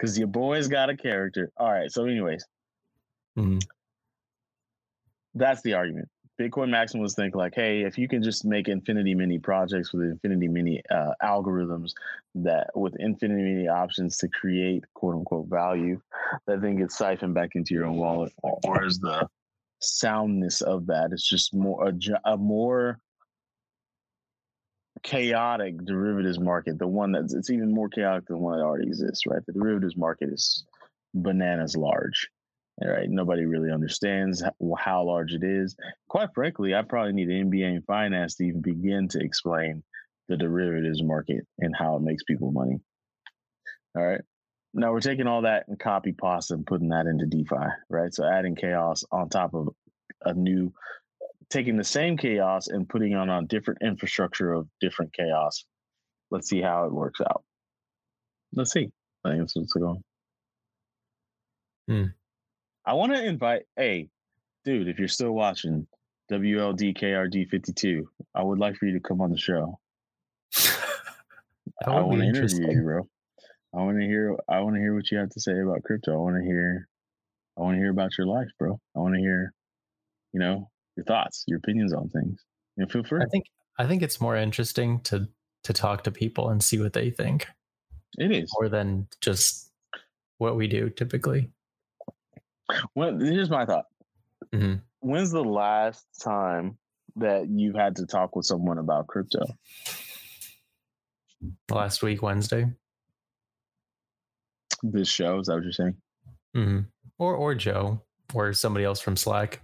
Cause your boy's got a character. All right. So, anyways, Mhm. that's the argument. Bitcoin maximalists think like, hey, if you can just make infinity many projects with infinity many uh, algorithms that with infinity many options to create quote unquote value, that then gets siphoned back into your own wallet. Whereas the soundness of that? It's just more a, a more chaotic derivatives market. The one that's it's even more chaotic than one that already exists, right? The derivatives market is bananas large. Right, nobody really understands how, how large it is. Quite frankly, I probably need an MBA in finance to even begin to explain the derivatives market and how it makes people money. All right. Now we're taking all that and copy pasta and putting that into DeFi, right? So adding chaos on top of a new, taking the same chaos and putting on a different infrastructure of different chaos. Let's see how it works out. Let's see. I think that's what's going. Hmm. I want to invite, hey, dude, if you're still watching WLDKRD52, I would like for you to come on the show. I want to interview you, bro. I want to hear. I want to hear what you have to say about crypto. I want to hear. I want to hear about your life, bro. I want to hear, you know, your thoughts, your opinions on things. And feel free. I think I think it's more interesting to to talk to people and see what they think It is. more than just what we do typically. Well, here's my thought. Mhm. When's the last time that you've had to talk with someone about crypto? last week Wednesday. This show is that what you're saying? hmm Or or Joe or somebody else from Slack.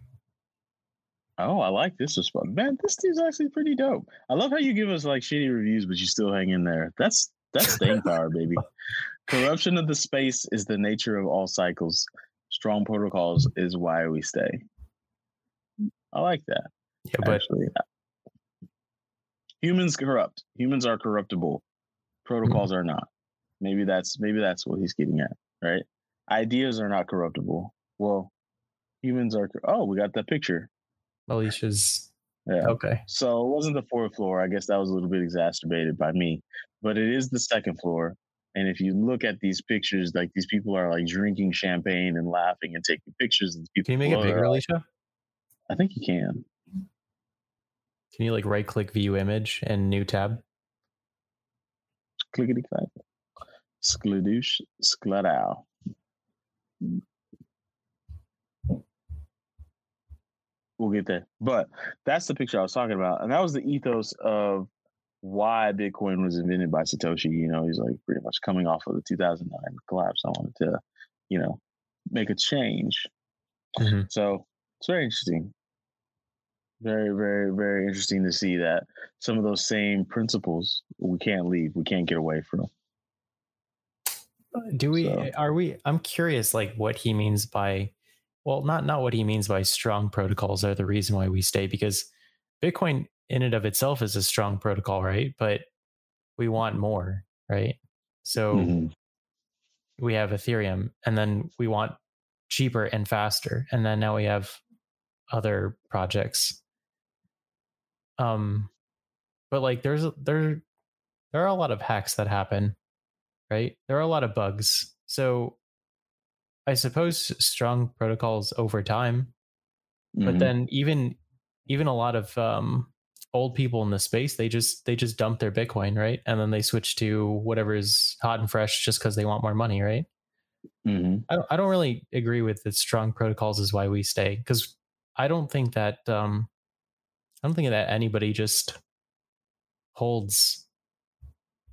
Oh, I like this response. Man, this dude's actually pretty dope. I love how you give us like shitty reviews, but you still hang in there. That's that's staying power, baby. Corruption of the space is the nature of all cycles. Strong protocols is why we stay. I like that. Yeah, but actually. Humans corrupt. Humans are corruptible. Protocols mm-hmm. are not. Maybe that's maybe that's what he's getting at, right? Ideas are not corruptible. Well, humans are. Oh, we got that picture. Alicia's Yeah. okay. So it wasn't the fourth floor. I guess that was a little bit exacerbated by me, but it is the second floor. And if you look at these pictures, like these people are like drinking champagne and laughing and taking pictures. And people Can you make it bigger, Alicia? I think you can. Can you like right click view image and new tab? Clickety clack. Skladoosh, skladow. We'll get there. But that's the picture I was talking about. And that was the ethos of why Bitcoin was invented by Satoshi. You know, he's like pretty much coming off of the 2009 collapse. I wanted to, you know, make a change. Mhm. So it's very interesting. Very, very, very interesting to see that some of those same principles we can't leave, we can't get away from. Do we So- are we I'm curious like what he means by well not not what he means by strong protocols are the reason why we stay because Bitcoin in and of itself is a strong protocol, right? But we want more, right? So Mhm. we have Ethereum and then we want cheaper and faster. And then now we have other projects. Um but like there's there there are a lot of hacks that happen, right? There are a lot of bugs. So I suppose strong protocols over time, but Mhm. then even even a lot of um old people in the space they just they just dump their bitcoin right and then they switch to whatever is hot and fresh just because they want more money right Mhm. I don't, I don't really agree with that strong protocols is why we stay because I don't think that um I don't think that anybody just holds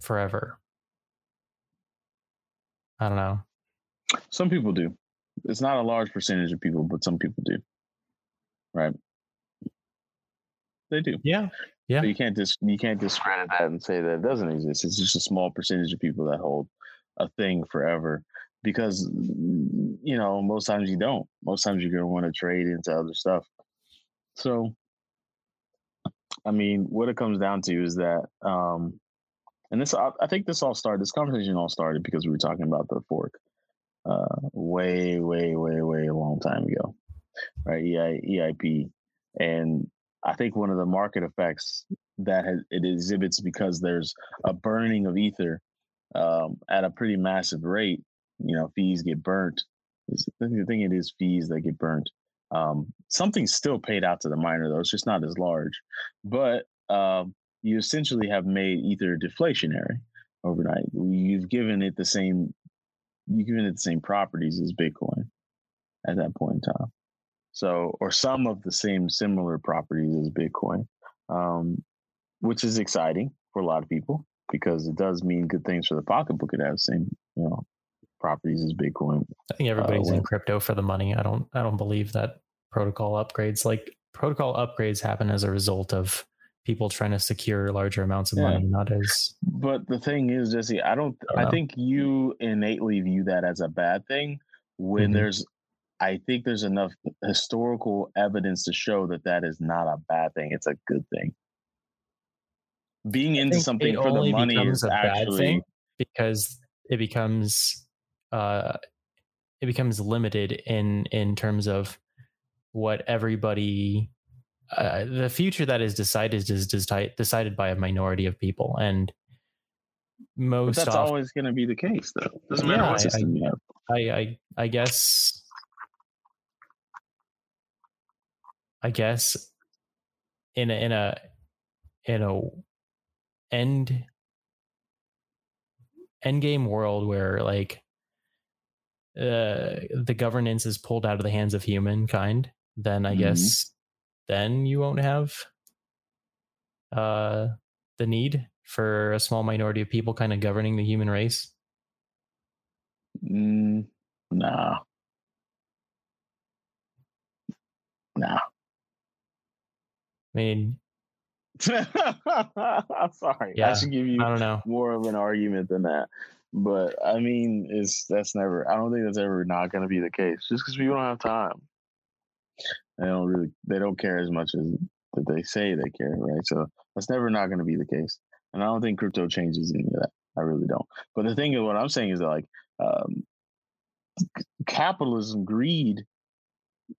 forever. I don't know. Some people do. It's not a large percentage of people, but some people do. Right? They do. Yeah. Yeah. So you can't dis- you can't discredit that and say that it doesn't exist. It's just a small percentage of people that hold a thing forever because you know most times you don't. Most times you're gonna want to trade into other stuff. So, I mean, what it comes down to is that, um, and this I, I think this all started. This conversation all started because we were talking about the fork, uh, way, way, way, way a long time ago, right? EI, EIP, and I think one of the market effects that has, it exhibits because there's a burning of ether um, at a pretty massive rate. You know, fees get burnt. The thing it is fees that get burnt. Um, something's still paid out to the miner though; it's just not as large. But um, you essentially have made ether deflationary overnight. You've given it the same. You've given the same properties as Bitcoin at that point in time. So, or some of the same similar properties as Bitcoin, um, which is exciting for a lot of people because it does mean good things for the pocketbook. It has the same, you know, properties as Bitcoin. I think everybody's in crypto for the money. I don't I don't believe that protocol upgrades like protocol upgrades happen as a result of people trying to secure larger amounts of Yeah. money, not as But the thing is, Jesse, I don't. I don't I think you innately view that as a bad thing when Mhm. there's. I think there's enough historical evidence to show that that is not a bad thing. It's a good thing. Being into something for the money is a bad thing because it becomes uh it becomes limited in in terms of what everybody uh, the future that is decided is deci- decided by a minority of people and But most that's often, always going to be the case, though. Doesn't matter Yeah, I- what system you have. I, I I guess I guess in a in a in a end end game world where like uh the governance is pulled out of the hands of humankind, then I Mhm. guess then you won't have uh the need for a small minority of people kind of governing the human race? Mm, nah. Nah. I mean, Sorry. I should give you I don't know. more of an argument than that. But I mean, it's that's never. I don't think that's ever not going to be the case. Just because people don't have time, they don't really. They don't care as much as that they say they care, right? So that's never not going to be the case. And I don't think crypto changes any of that. I really don't. But the thing is, what I'm saying is that like um, capitalism, greed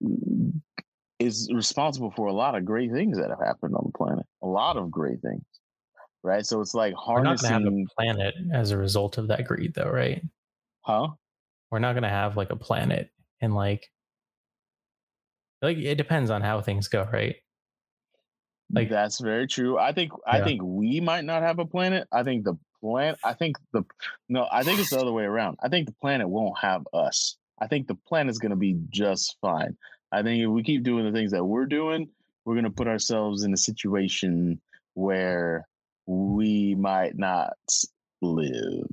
mm, is responsible for a lot of great things that have happened on the planet. A lot of great things, right? So it's like We're not to have harnessing, a planet as a result of that greed, though, right? huh? We're not going to have like a planet and like, like it depends on how things go, right? Like- that's very true. I think I Yeah. think we might not have a planet. I think the planet. I think the no. I think it's the other way around. I think the planet won't have us. I think the planet's going to be just fine. I think if we keep doing the things that we're doing, we're going to put ourselves in a situation where we might not live.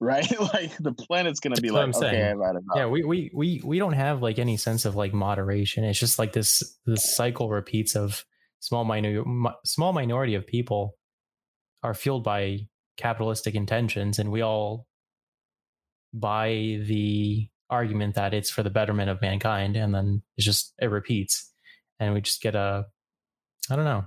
Right? like the planet's going to be That's like, I'm okay, saying. I've had enough. yeah we, we we we don't have like any sense of like moderation it's just like this this cycle repeats of small minor mi- small minority of people are fueled by capitalistic intentions and we all buy the argument that it's for the betterment of mankind and then it's just it repeats and we just get a i don't know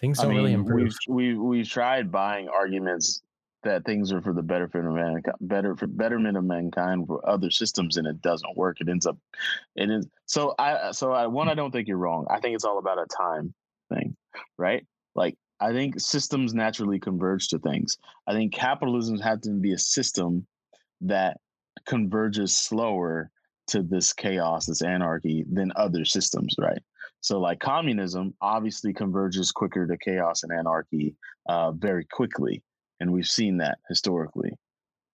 things don't really improve We've, we've we've tried buying arguments that things are for the benefit of mankind, better for betterment of mankind for other systems, and it doesn't work. It ends up, it is so. I so I one I don't think you're wrong. I think it's all about a time thing, right? Like I think systems naturally converge to things. I think capitalism has to be a system that converges slower to this chaos, this anarchy than other systems, right? So, like communism obviously converges quicker to chaos and anarchy uh, very quickly, and we've seen that historically,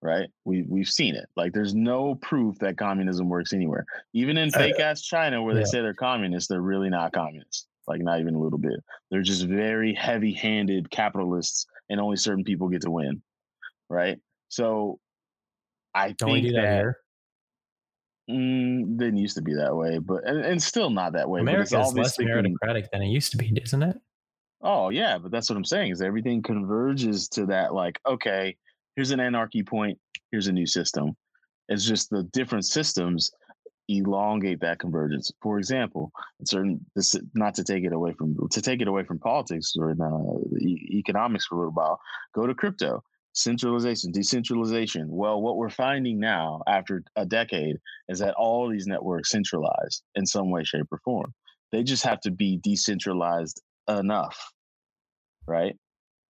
right? We we've seen it. Like, there's no proof that communism works anywhere. Even in Uh, fake ass China, where they yeah. say they're communists, they're really not communists. Like, not even a little bit. They're just very heavy-handed capitalists, and only certain people get to win, right? So, I don't think do that, that here Mm, didn't used to be that way, but and, and still not that way. america is less meritocratic than it used to be isn't it Oh yeah, but that's what I'm saying is everything converges to that. Like, okay, here's an anarchy point. Here's a new system. It's just the different systems elongate that convergence. For example, in certain this not to take it away from to take it away from politics or uh, e- economics for a little while. Go to crypto centralization, decentralization. Well, what we're finding now after a decade is that all these networks centralized in some way, shape, or form. They just have to be decentralized enough, right?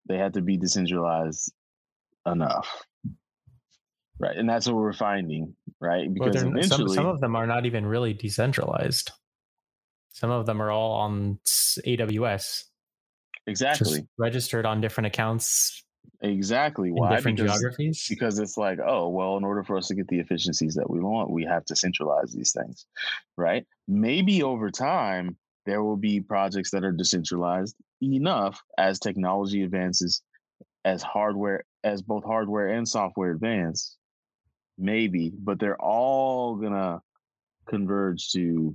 They had to be decentralized enough, right? And that's what we're finding, right? Because they're- some, some of them are not even really decentralized. Some of them are all on AWS, exactly, registered on different accounts exactly. in Why? different Because geographies. because it's like, oh, well, in order for us to get the efficiencies that we want, we have to centralize these things, right? Maybe over time, there will be projects that are decentralized enough as technology advances, as hardware, as both hardware and software advance. Maybe, but they're all gonna converge to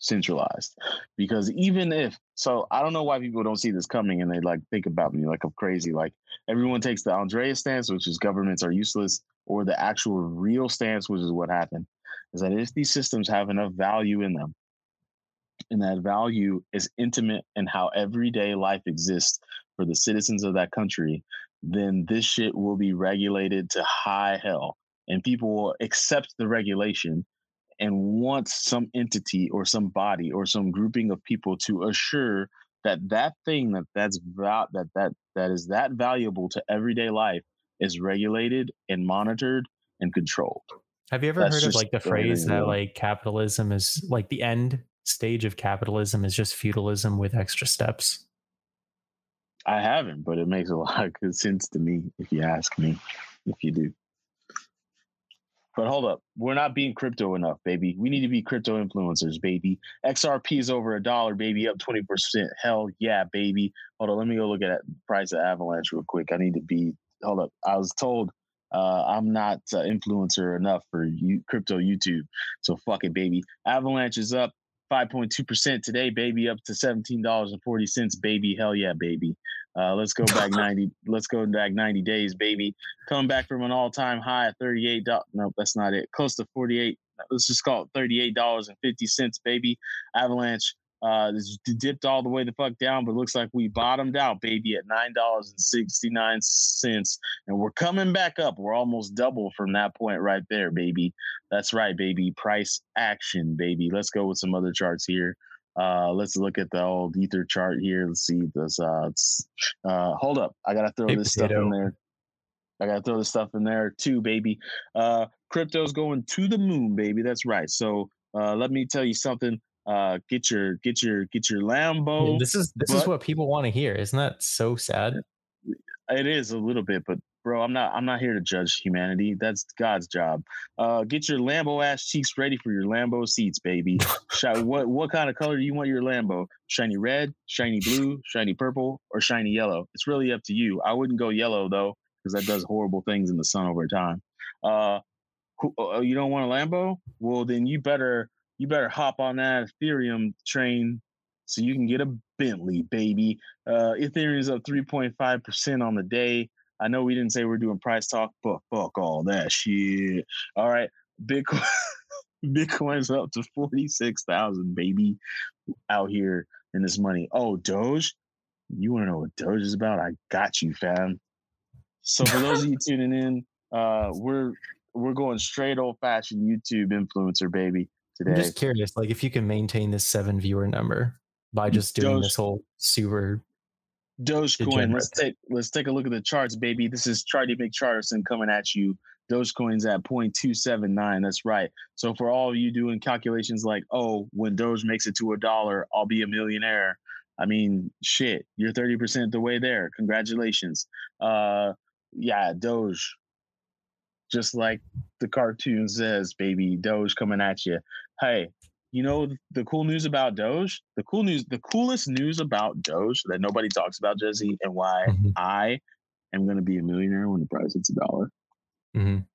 centralized because even if so i don't know why people don't see this coming and they like think about me like i'm crazy like everyone takes the andreas stance which is governments are useless or the actual real stance which is what happened is that if these systems have enough value in them and that value is intimate in how everyday life exists for the citizens of that country then this shit will be regulated to high hell and people will accept the regulation and want some entity or some body or some grouping of people to assure that that thing that that's val- that that that is that valuable to everyday life is regulated and monitored and controlled. Have you ever that's heard of like the the way they phrase that like capitalism is like the end stage of capitalism is just feudalism with extra steps? I haven't, but it makes a lot of good sense to me if you ask me. If you do. But hold up, we're not being crypto enough, baby. We need to be crypto influencers, baby. XRP is over a dollar, baby, up 20%. Hell yeah, baby. Hold on, let me go look at price of Avalanche real quick. I need to be, hold up. I was told uh, I'm not uh, influencer enough for you, crypto YouTube. So fuck it, baby. Avalanche is up 5.2% today, baby, up to $17.40, baby. Hell yeah, baby. Uh, let's go back 90. Let's go back 90 days, baby. Coming back from an all-time high at 38. No, that's not it. Close to 48. Let's just call it $38.50, baby. Avalanche uh, dipped all the way the fuck down, but looks like we bottomed out, baby, at nine dollars and sixty nine cents, and we're coming back up. We're almost double from that point right there, baby. That's right, baby. Price action, baby. Let's go with some other charts here. Uh, let's look at the old ether chart here. Let's see this. Uh, uh, hold up, I gotta throw Hey, this stuff in potato. there. I gotta throw this stuff in there too, baby. Uh, crypto's going to the moon, baby. That's right. So uh, let me tell you something. Uh, get your get your get your Lambo. this is this is what people want to hear. Isn't that so sad? It is a little bit, but bro, I'm not I'm not here to judge humanity. That's God's job. Uh, get your Lambo ass cheeks ready for your Lambo seats, baby. What what kind of color do you want your Lambo? Shiny red, shiny blue, shiny purple, or shiny yellow? It's really up to you. I wouldn't go yellow though, because that does horrible things in the sun over time. Uh, who- uh, you don't want a Lambo? Well, then you better you better hop on that Ethereum train so you can get a Bentley, baby. Uh, Ethereum's up 3.5% on the day. I know we didn't say we're doing price talk, but fuck all that shit. All right. Bitcoin Bitcoin's up to 46,000, baby, out here in this money. Oh, Doge? You want to know what Doge is about? I got you, fam. So for those of you tuning in, uh, we're we're going straight old fashioned YouTube influencer, baby, I'm just curious, like if you can maintain this seven viewer number by just doing Doge- this whole super. Dogecoin. Let's take let's take a look at the charts, baby. This is Charlie McCharterson coming at you. Dogecoin's at 0.279. That's right. So for all of you doing calculations like, oh, when Doge makes it to a dollar, I'll be a millionaire. I mean, shit, you're 30% the way there. Congratulations. Uh yeah, Doge. Just like the cartoon says, baby, Doge coming at you. Hey, you know the cool news about Doge? The cool news, the coolest news about Doge that nobody talks about, Jesse, and why Mhm, I am going to be a millionaire when the price hits a dollar. mhm.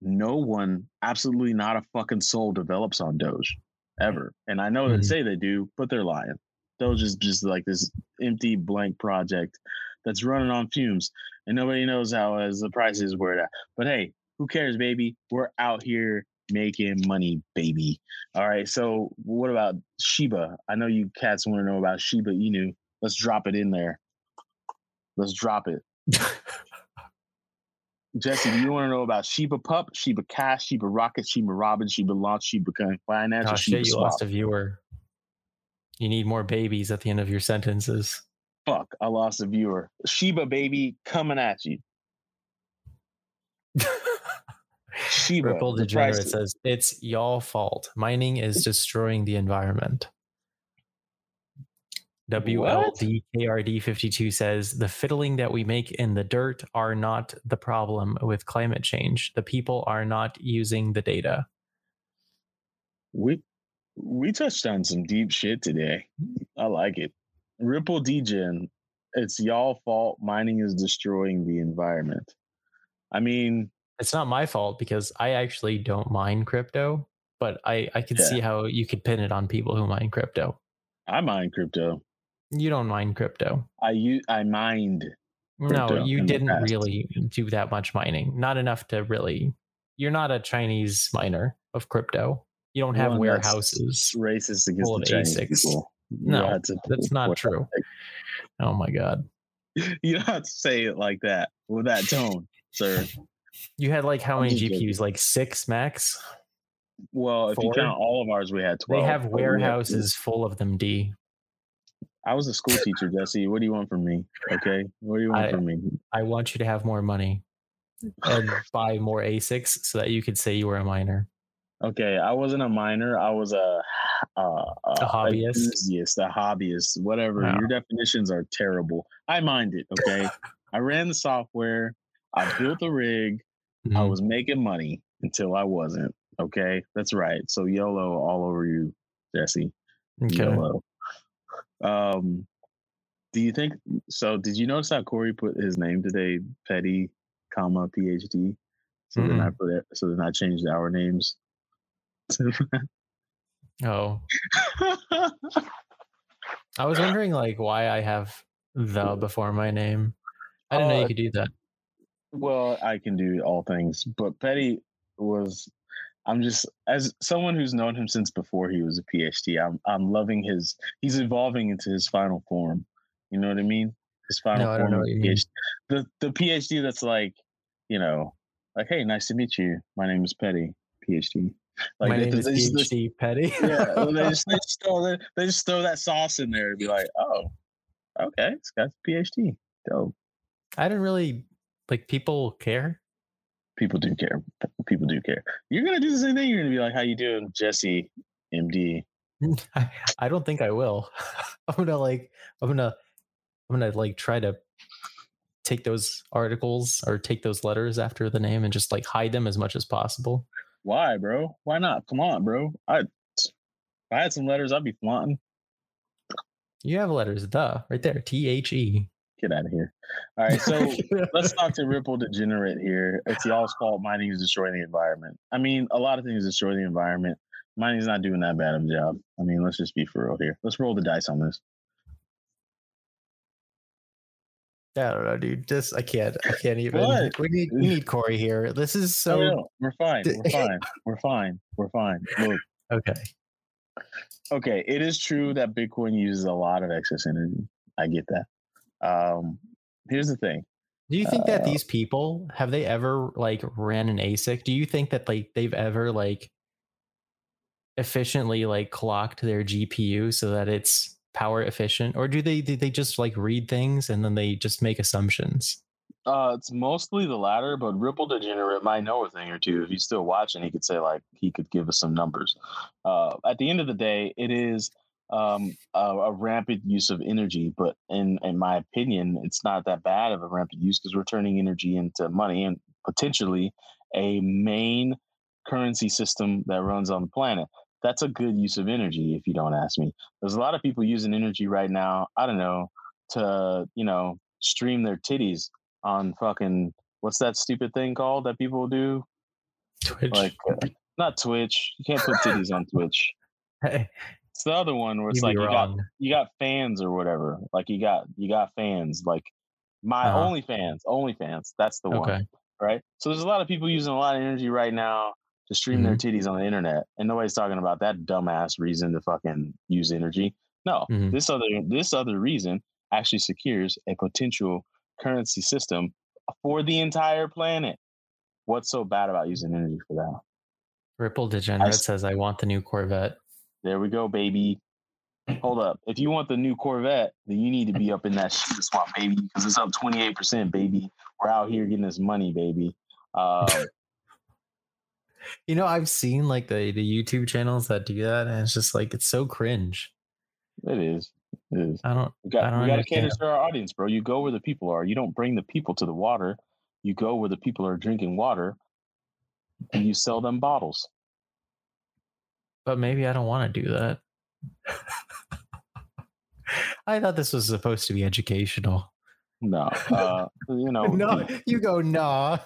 No one, absolutely not a fucking soul develops on Doge ever. And I know Mhm. they say they do, but they're lying. Doge is just like this empty blank project that's running on fumes, and nobody knows how as the price is where it at. But hey, who cares, baby? We're out here making money, baby. All right. So what about Shiba? I know you cats want to know about Shiba Inu. Let's drop it in there. Let's drop it. Jesse, do you want to know about Shiba Pup, Shiba Cash, Shiba Rocket, Shiba Robin, Shiba Launch, Shiba Coin Finance, or Shiba! You Swap? lost a viewer. You need more babies at the end of your sentences. Fuck, I lost a viewer. Shiba baby coming at you. Ripple Degenerate says it's y'all fault. Mining is destroying the environment. WLDKRD52 says the fiddling that we make in the dirt are not the problem with climate change. The people are not using the data. We we touched on some deep shit today. I like it. Ripple Degen, it's y'all fault. Mining is destroying the environment. I mean, It's not my fault because I actually don't mine crypto, but I, I could Yeah. see how you could pin it on people who mine crypto. I mine crypto. You don't mine crypto. I you I mined. No, you didn't really do that much mining. Not enough to really. You're not a Chinese miner of crypto. You don't have that's warehouses. Racist against the Chinese ASICs. people. No, to- That's not true. Oh my god. You don't have to say it like that with that tone, sir. You had like how many. GPUs? Like six max? Well, if you count all of ours, we had twelve. they have warehouses full of them, D. I was a school teacher, Jesse. What do you want from me? Okay, what do you want I- from me? I want you to have more money and buy more ASICs so that you could say you were a miner. Okay, I wasn't a miner. I was a uh, a hobbyist? enthusiast, a hobbyist, whatever. Your definitions are terrible. I mind it. Okay, I ran the software. I built the rig. I Mhm. was making money. until I wasn't. Okay, that's right. So YOLO all over you, Jesse. Okay. YOLO. Um, do you think so? Did you notice how Corey put his name today, Petty, comma PhD? So then I put it. So then I changed our names. Oh, I was wondering like why I have the before my name. I didn't know Uh, you could do that. Well, I can do all things, but Petty was. I'm just as someone who's known him since before he was a PhD. I'm I'm loving his. He's evolving into his final form. You know what I mean? His final No, I don't know what you mean. The the PhD that's like, you know, like hey, nice to meet you. My name is Petty, PhD. Like my they- name they is just- they just- PhD Petty. yeah, they just, they just throw that they just throw that sauce in there and be like, oh, okay, this guy's a PhD. Dope. I didn't really like people care. people do care. People do care. You're gonna do the same thing. You're gonna be like, "How you doing, Jesse, MD?" I, I don't think I will. I'm gonna like I'm gonna I'm gonna like try to take those articles or take those letters after the name and just like hide them as much as possible. Why, bro? Why not? Come on, bro. I if I had some letters, I'd be flaunting. You have letters, the right there. T H E. Get out of here. All right, so let's talk to Ripple Degenerate here. It's y'all's fault. Mining is destroying the environment. I mean, a lot of things destroy the environment. Mining's not doing that bad of a job. I mean, let's just be for real here. Let's roll the dice on this. I don't know, dude. Just I can't. I can't even. What? We need we need Corey here. This is So we're fine. We're fine. We're fine. We're fine. Look, okay. okay, it is true that Bitcoin uses a lot of excess energy. I get that. Um, here's the thing. Do you think that Uh, these people have they ever like ran an ASIC? Do you think that like they've ever like efficiently like clocked their GPU so that it's power efficient, or do they do they just like read things and then they just make assumptions? Uh, it's mostly the latter, but Ripple Degenerate might know a thing or two. If he's still watching, he could say like he could give us some numbers. Uh, at the end of the day, it is um, a, a rampant use of energy, but in in my opinion, it's not that bad of a rampant use because we're turning energy into money and potentially a main currency system that runs on the planet. That's a good use of energy, if you don't ask me. There's a lot of people using energy right now. I don't know to you know stream their titties on fucking what's that stupid thing called that people do? Twitch. Like uh, not Twitch. You can't put titties on Twitch. Hey, It's the other one where it's you'd like you got you got fans or whatever. Like you got you got fans. Like my Uh-huh. only fans, only fans. That's the one, right? So there's a lot of people using a lot of energy right now to stream their Mm-hmm. titties on the internet, and nobody's talking about that dumbass reason to fucking use energy. No, Mhm. this other this other reason actually secures a potential currency system for the entire planet. What's so bad about using energy for that? Ripple Degenerate s- says, "I want the new Corvette." There we go, baby. Hold up. If you want the new Corvette, then you need to be up in that shit swap, baby, because it's up 28%, baby. We're out here getting this money, baby. Um, You know, I've seen like the the YouTube channels that do that, and it's just like it's so cringe. it is. It is. I don't. We got, I don't we got to cater to our audience, bro. You go where the people are. You don't bring the people to the water. You go where the people are drinking water, and you sell them bottles. But maybe I don't want to do that. I thought this was supposed to be educational. No, uh, you know, no, you go nah.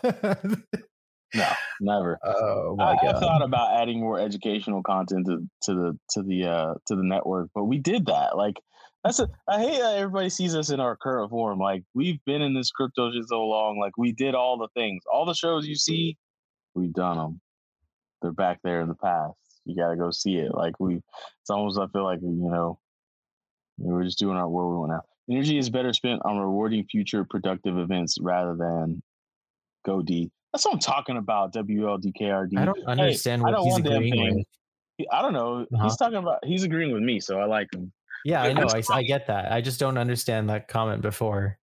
no, never. oh I, my I god. thought about adding more educational content to, to the to the uh to the network, but we did that. Like that's a, I hate that everybody sees us in our current form. Like we've been in this crypto shit so long. Like we did all the things, all the shows you see, we've done them. They're back there in the past. You got to go see it. Like we, it's almost I feel like you know, we're just doing our what we want now. Energy is better spent on rewarding future productive events rather than go D. That's what I'm talking about. WLDKRD. I don't understand I what don't he's agreeing with. I don't know. Uh-huh. He's talking about. He's agreeing with me, so I like him. Yeah, I know. I, I get that. I just don't understand that comment before.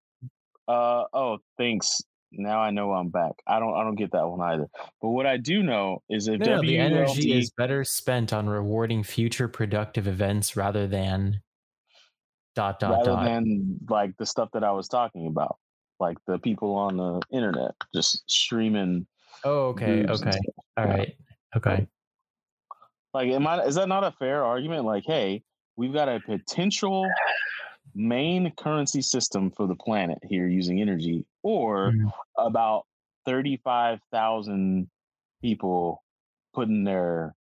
Uh oh, thanks. Now I know I'm back. I don't. I don't get that one either. But what I do know is if No, the energy is better spent on rewarding future productive events rather than dot dot rather dot. than like the stuff that I was talking about, like the people on the internet just streaming. oh, okay, okay. All right. Okay. Like, am I? Is that not a fair argument? Like, hey, we've got a potential main currency system for the planet here using energy, or Mhm. about thirty-five thousand people putting their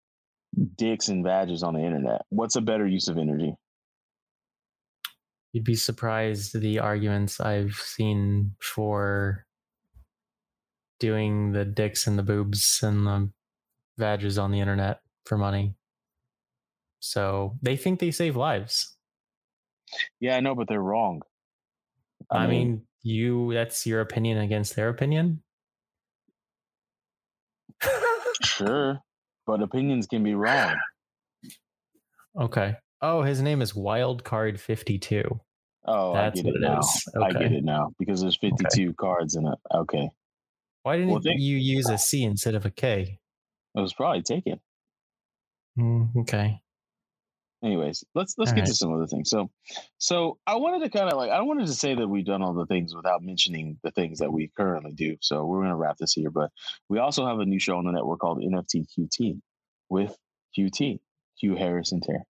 dicks and badges on the internet. What's a better use of energy? You'd be surprised the arguments I've seen for doing the dicks and the boobs and the badges on the internet for money. So they think they save lives. Yeah, I know, but they're wrong. I, mean, you that's your opinion against their opinion. sure, but opinions can be wrong. Okay. Oh, his name is Wildcard 52. Oh, That's I get what it now. is. I get it now because there's 52 cards in it. Okay, Why didn't Well, they- you use a C instead of a K? it was probably taken. Mm, okay. Anyways let's let's All get right. to some other things. So so i wanted to kind of like i wanted to say that we've done all the things without mentioning the things that we currently do. So we're going to wrap this here but we also have a new show on the network called nft qt with qt hugh harris and terry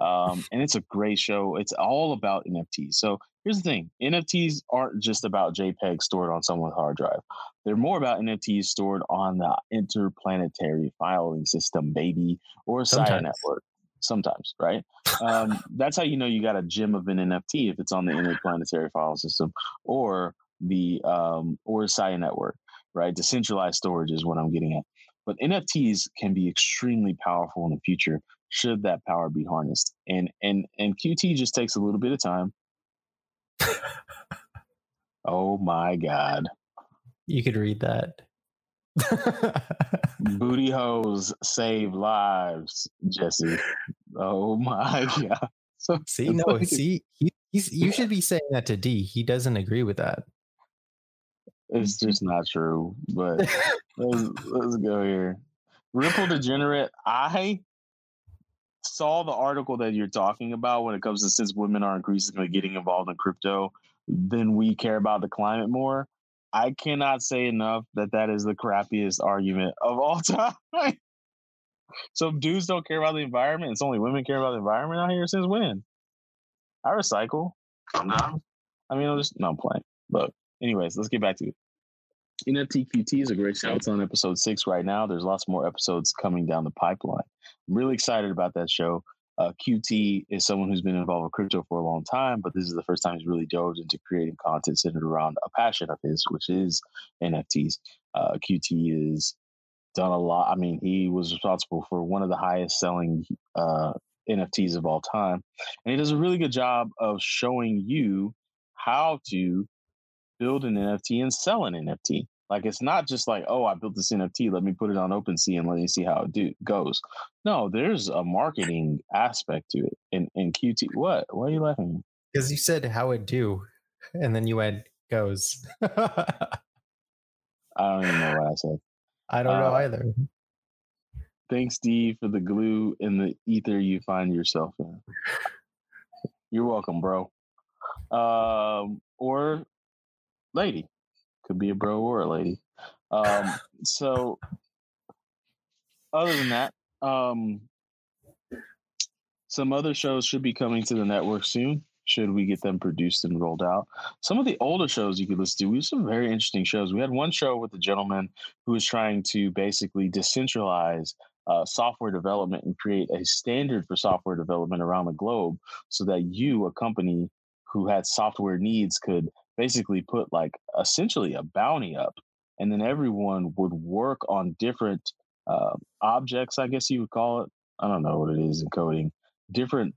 um, and it's a great show. It's all about nfts so here's the thing. Nfts aren't just about jpeg stored on someone's hard drive. They're more about nfts stored on the interplanetary filing system baby or Sometimes. network sometimes, right? Um, that's how you know you got a gem of an NFT if it's on the interplanetary file system or the um, or Sia network, right? Decentralized storage is what I'm getting at. But NFTs can be extremely powerful in the future should that power be harnessed. And and and QT just takes a little bit of time. oh my god. You could read that. Booty hoes save lives, Jesse. Oh my god. So see, no, see, he, he's, you should be saying that to D. He doesn't agree with that. It's just not true. But let's, let's go here. Ripple Degenerate. I saw the article that you're talking about when it comes to since women are increasingly getting involved in crypto, then we care about the climate more. I cannot say enough that that is the crappiest argument of all time. so dudes don't care about the environment. It's only women care about the environment out here. Since when? I recycle. Sometimes. I mean, I'm just no I'm playing. But anyways, let's get back to it. NFT QT is a great show. It's on episode six right now. There's lots more episodes coming down the pipeline. I'm really excited about that show. Uh, QT is someone who's been involved with crypto for a long time, but this is the first time he's really dove into creating content centered around a passion of his, which is NFTs. Uh, QT is done a lot. I mean, he was responsible for one of the highest selling uh, NFTs of all time, and he does a really good job of showing you how to build an NFT and sell an NFT. Like it's not just like, oh, I built this NFT, let me put it on OpenSea and let me see how it do, goes. No, there's a marketing aspect to it. And and QT, what? Why are you laughing? Because you said how it do, and then you went goes. I don't even know what I said. I don't know Uh, either. Thanks, D, for the glue in the ether you find yourself in. You're welcome, bro. Um, or lady. Could be a bro or a lady. Um, so other than that, um, some other shows should be coming to the network soon. Should we get them produced and rolled out? Some of the older shows you could listen to. We have some very interesting shows. We had one show with a gentleman who was trying to basically decentralize uh, software development and create a standard for software development around the globe so that you, a company who had software needs, could basically put like essentially a bounty up. And then everyone would work on different uh, objects, I guess you would call it. I don't know what it is in coding, different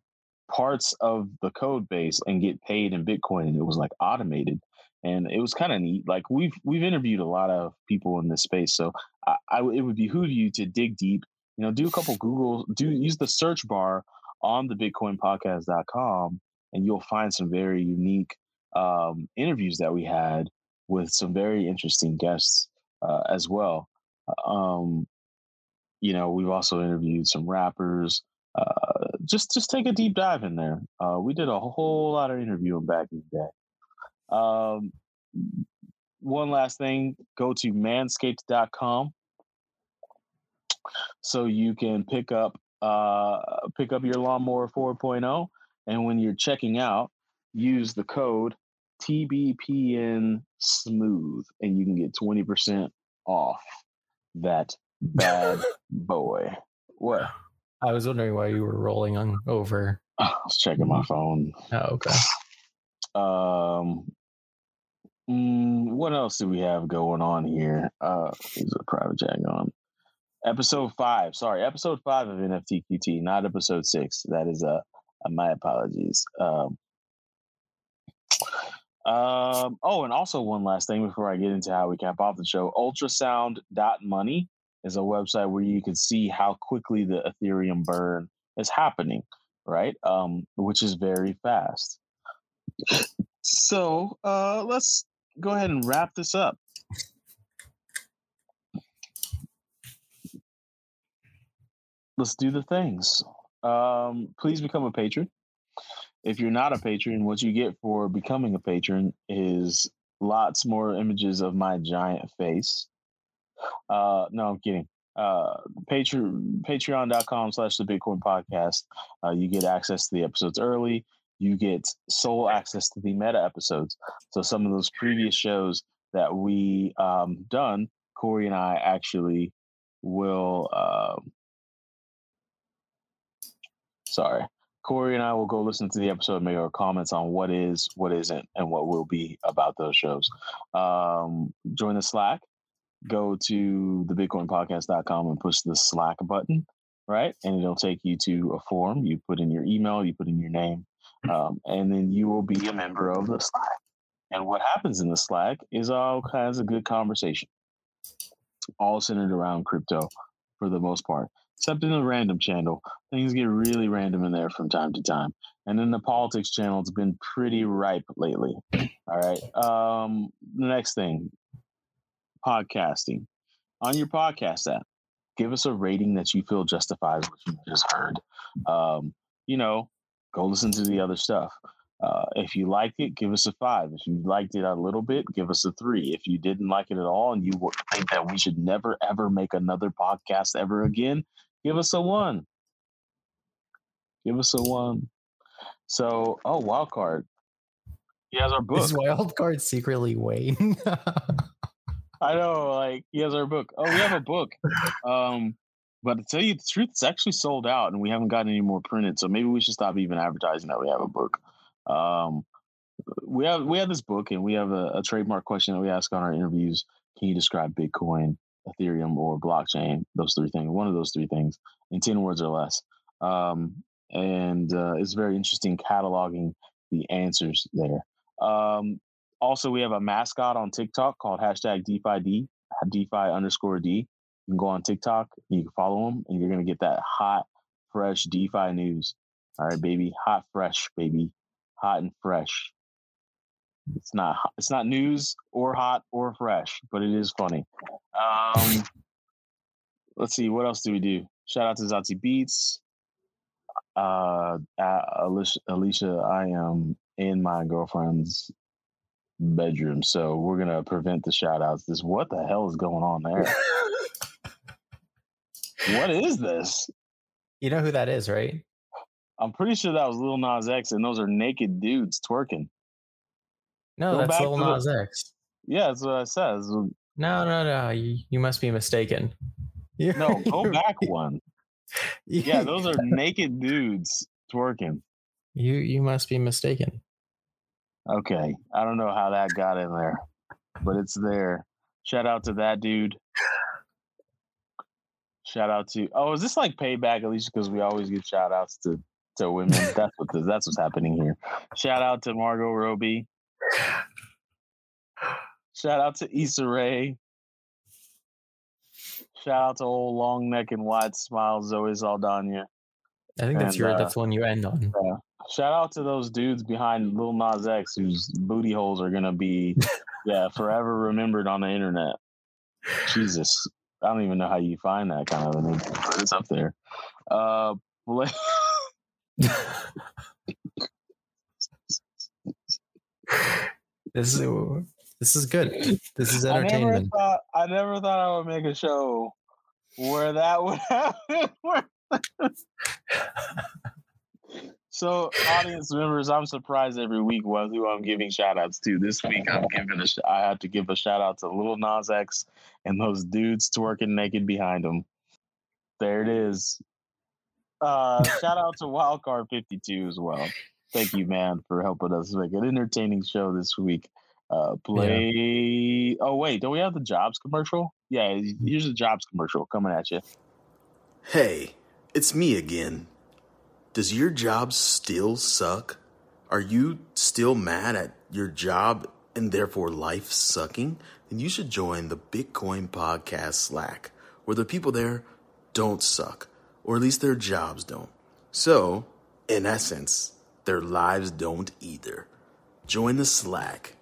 parts of the code base and get paid in Bitcoin. And it was like automated. And it was kind of neat. Like we've we've interviewed a lot of people in this space, so I, I it would behoove you to dig deep. You know, do a couple Google, do use the search bar on the BitcoinPodcast.com, and you'll find some very unique um, interviews that we had with some very interesting guests uh, as well. Um, you know, we've also interviewed some rappers. Uh, just just take a deep dive in there. Uh, we did a whole lot of interviewing back in the day. Um, one last thing, go to manscaped.com so you can pick up uh, pick up your lawnmower 4.0, and when you're checking out, use the code TBPN Smooth, and you can get 20% off that bad boy. What? I was wondering why you were rolling on over. I was checking my phone. Oh, okay. Um, mm, what else do we have going on here? Uh, is a private chat on? Episode five. Sorry, episode five of NFTQT, not episode six. That is uh, uh my apologies. Um, um, oh, and also one last thing before I get into how we cap off the show. Ultrasound.money is a website where you can see how quickly the Ethereum burn is happening, right? Um, which is very fast. So uh, let's go ahead and wrap this up. Let's do the things. Um, please become a patron. If you're not a patron, what you get for becoming a patron is lots more images of my giant face. Uh, no, I'm kidding. Uh, Patreon, patreon.com slash the Bitcoin podcast. Uh, you get access to the episodes early you get sole access to the meta episodes. So some of those previous shows that we um, done, Corey and I actually will. Uh, sorry, Corey and I will go listen to the episode, make our comments on what is, what isn't, and what will be about those shows. Um, join the Slack. Go to the bitcoinpodcast.com and push the Slack button, right? And it'll take you to a form. You put in your email, you put in your name, um, and then you will be a member of the Slack. And what happens in the Slack is all kinds of good conversation, all centered around crypto for the most part, except in the random channel. Things get really random in there from time to time. And then the politics channel, it's been pretty ripe lately. All right. Um, the next thing podcasting. On your podcast app, give us a rating that you feel justifies what you just heard. Um, you know, go listen to the other stuff. Uh, if you liked it, give us a five. If you liked it a little bit, give us a three. If you didn't like it at all and you think that we should never, ever make another podcast ever again, give us a one. Give us a one. So, oh, wild card. He has our book. Is wild card secretly Wayne? I know, like he has our book. Oh, we have a book. Um, but to tell you the truth, it's actually sold out, and we haven't gotten any more printed. So maybe we should stop even advertising that we have a book. Um, we have we have this book, and we have a, a trademark question that we ask on our interviews. Can you describe Bitcoin, Ethereum, or blockchain? Those three things. One of those three things in ten words or less. Um, and uh, it's very interesting cataloging the answers there. Um, also, we have a mascot on TikTok called hashtag DeFi DeFi underscore D. You can go on TikTok, you can follow them, and you're gonna get that hot, fresh DeFi news. All right, baby, hot, fresh, baby, hot and fresh. It's not it's not news or hot or fresh, but it is funny. Um, let's see, what else do we do? Shout out to Zati Beats. Uh, Alicia, Alicia, I am in my girlfriend's bedroom, so we're gonna prevent the shout outs. This what the hell is going on there? what is this? you know who that is, right? I'm pretty sure that was Lil Nas X, and those are naked dudes twerking. No, Go that's Lil to the- Nas X. Yeah, that's what I said. No, no, no. You, you must be mistaken. You- No, go you- back one. Yeah, those are naked dudes twerking. you. You must be mistaken. Okay, I don't know how that got in there, but it's there. Shout out to that dude. Shout out to oh, is this like payback at least because we always give shout outs to to women? That's what the, that's what's happening here. Shout out to Margot Robbie. Shout out to Issa Rae. Shout out to old long neck and wide smile Zoe Saldana. I think that's And, your. uh, that's the one you end on. Shout out to those dudes behind Lil Nas X whose booty holes are gonna be, yeah, forever remembered on the internet. Jesus, I don't even know how you find that kind of thing, it's up there. Uh, This is this is good. This is I never entertainment. thought I never thought I would make a show where that would happen. so, audience members, I'm surprised every week was who I'm giving shout outs to. This week, I'm giving a I had to give a shout out to Little Nas X and those dudes twerking naked behind him. There it is. Uh, shout out to Wildcard 52 as well. Thank you, man, for helping us make an entertaining show this week. Uh, play. Oh wait, don't we have the jobs commercial? Yeah, here's the jobs commercial coming at you. Hey, it's me again. Does your job still suck? Are you still mad at your job and therefore life sucking? Then you should join the Bitcoin Podcast Slack, where the people there don't suck, or at least their jobs don't. So, in essence, their lives don't either. Join the Slack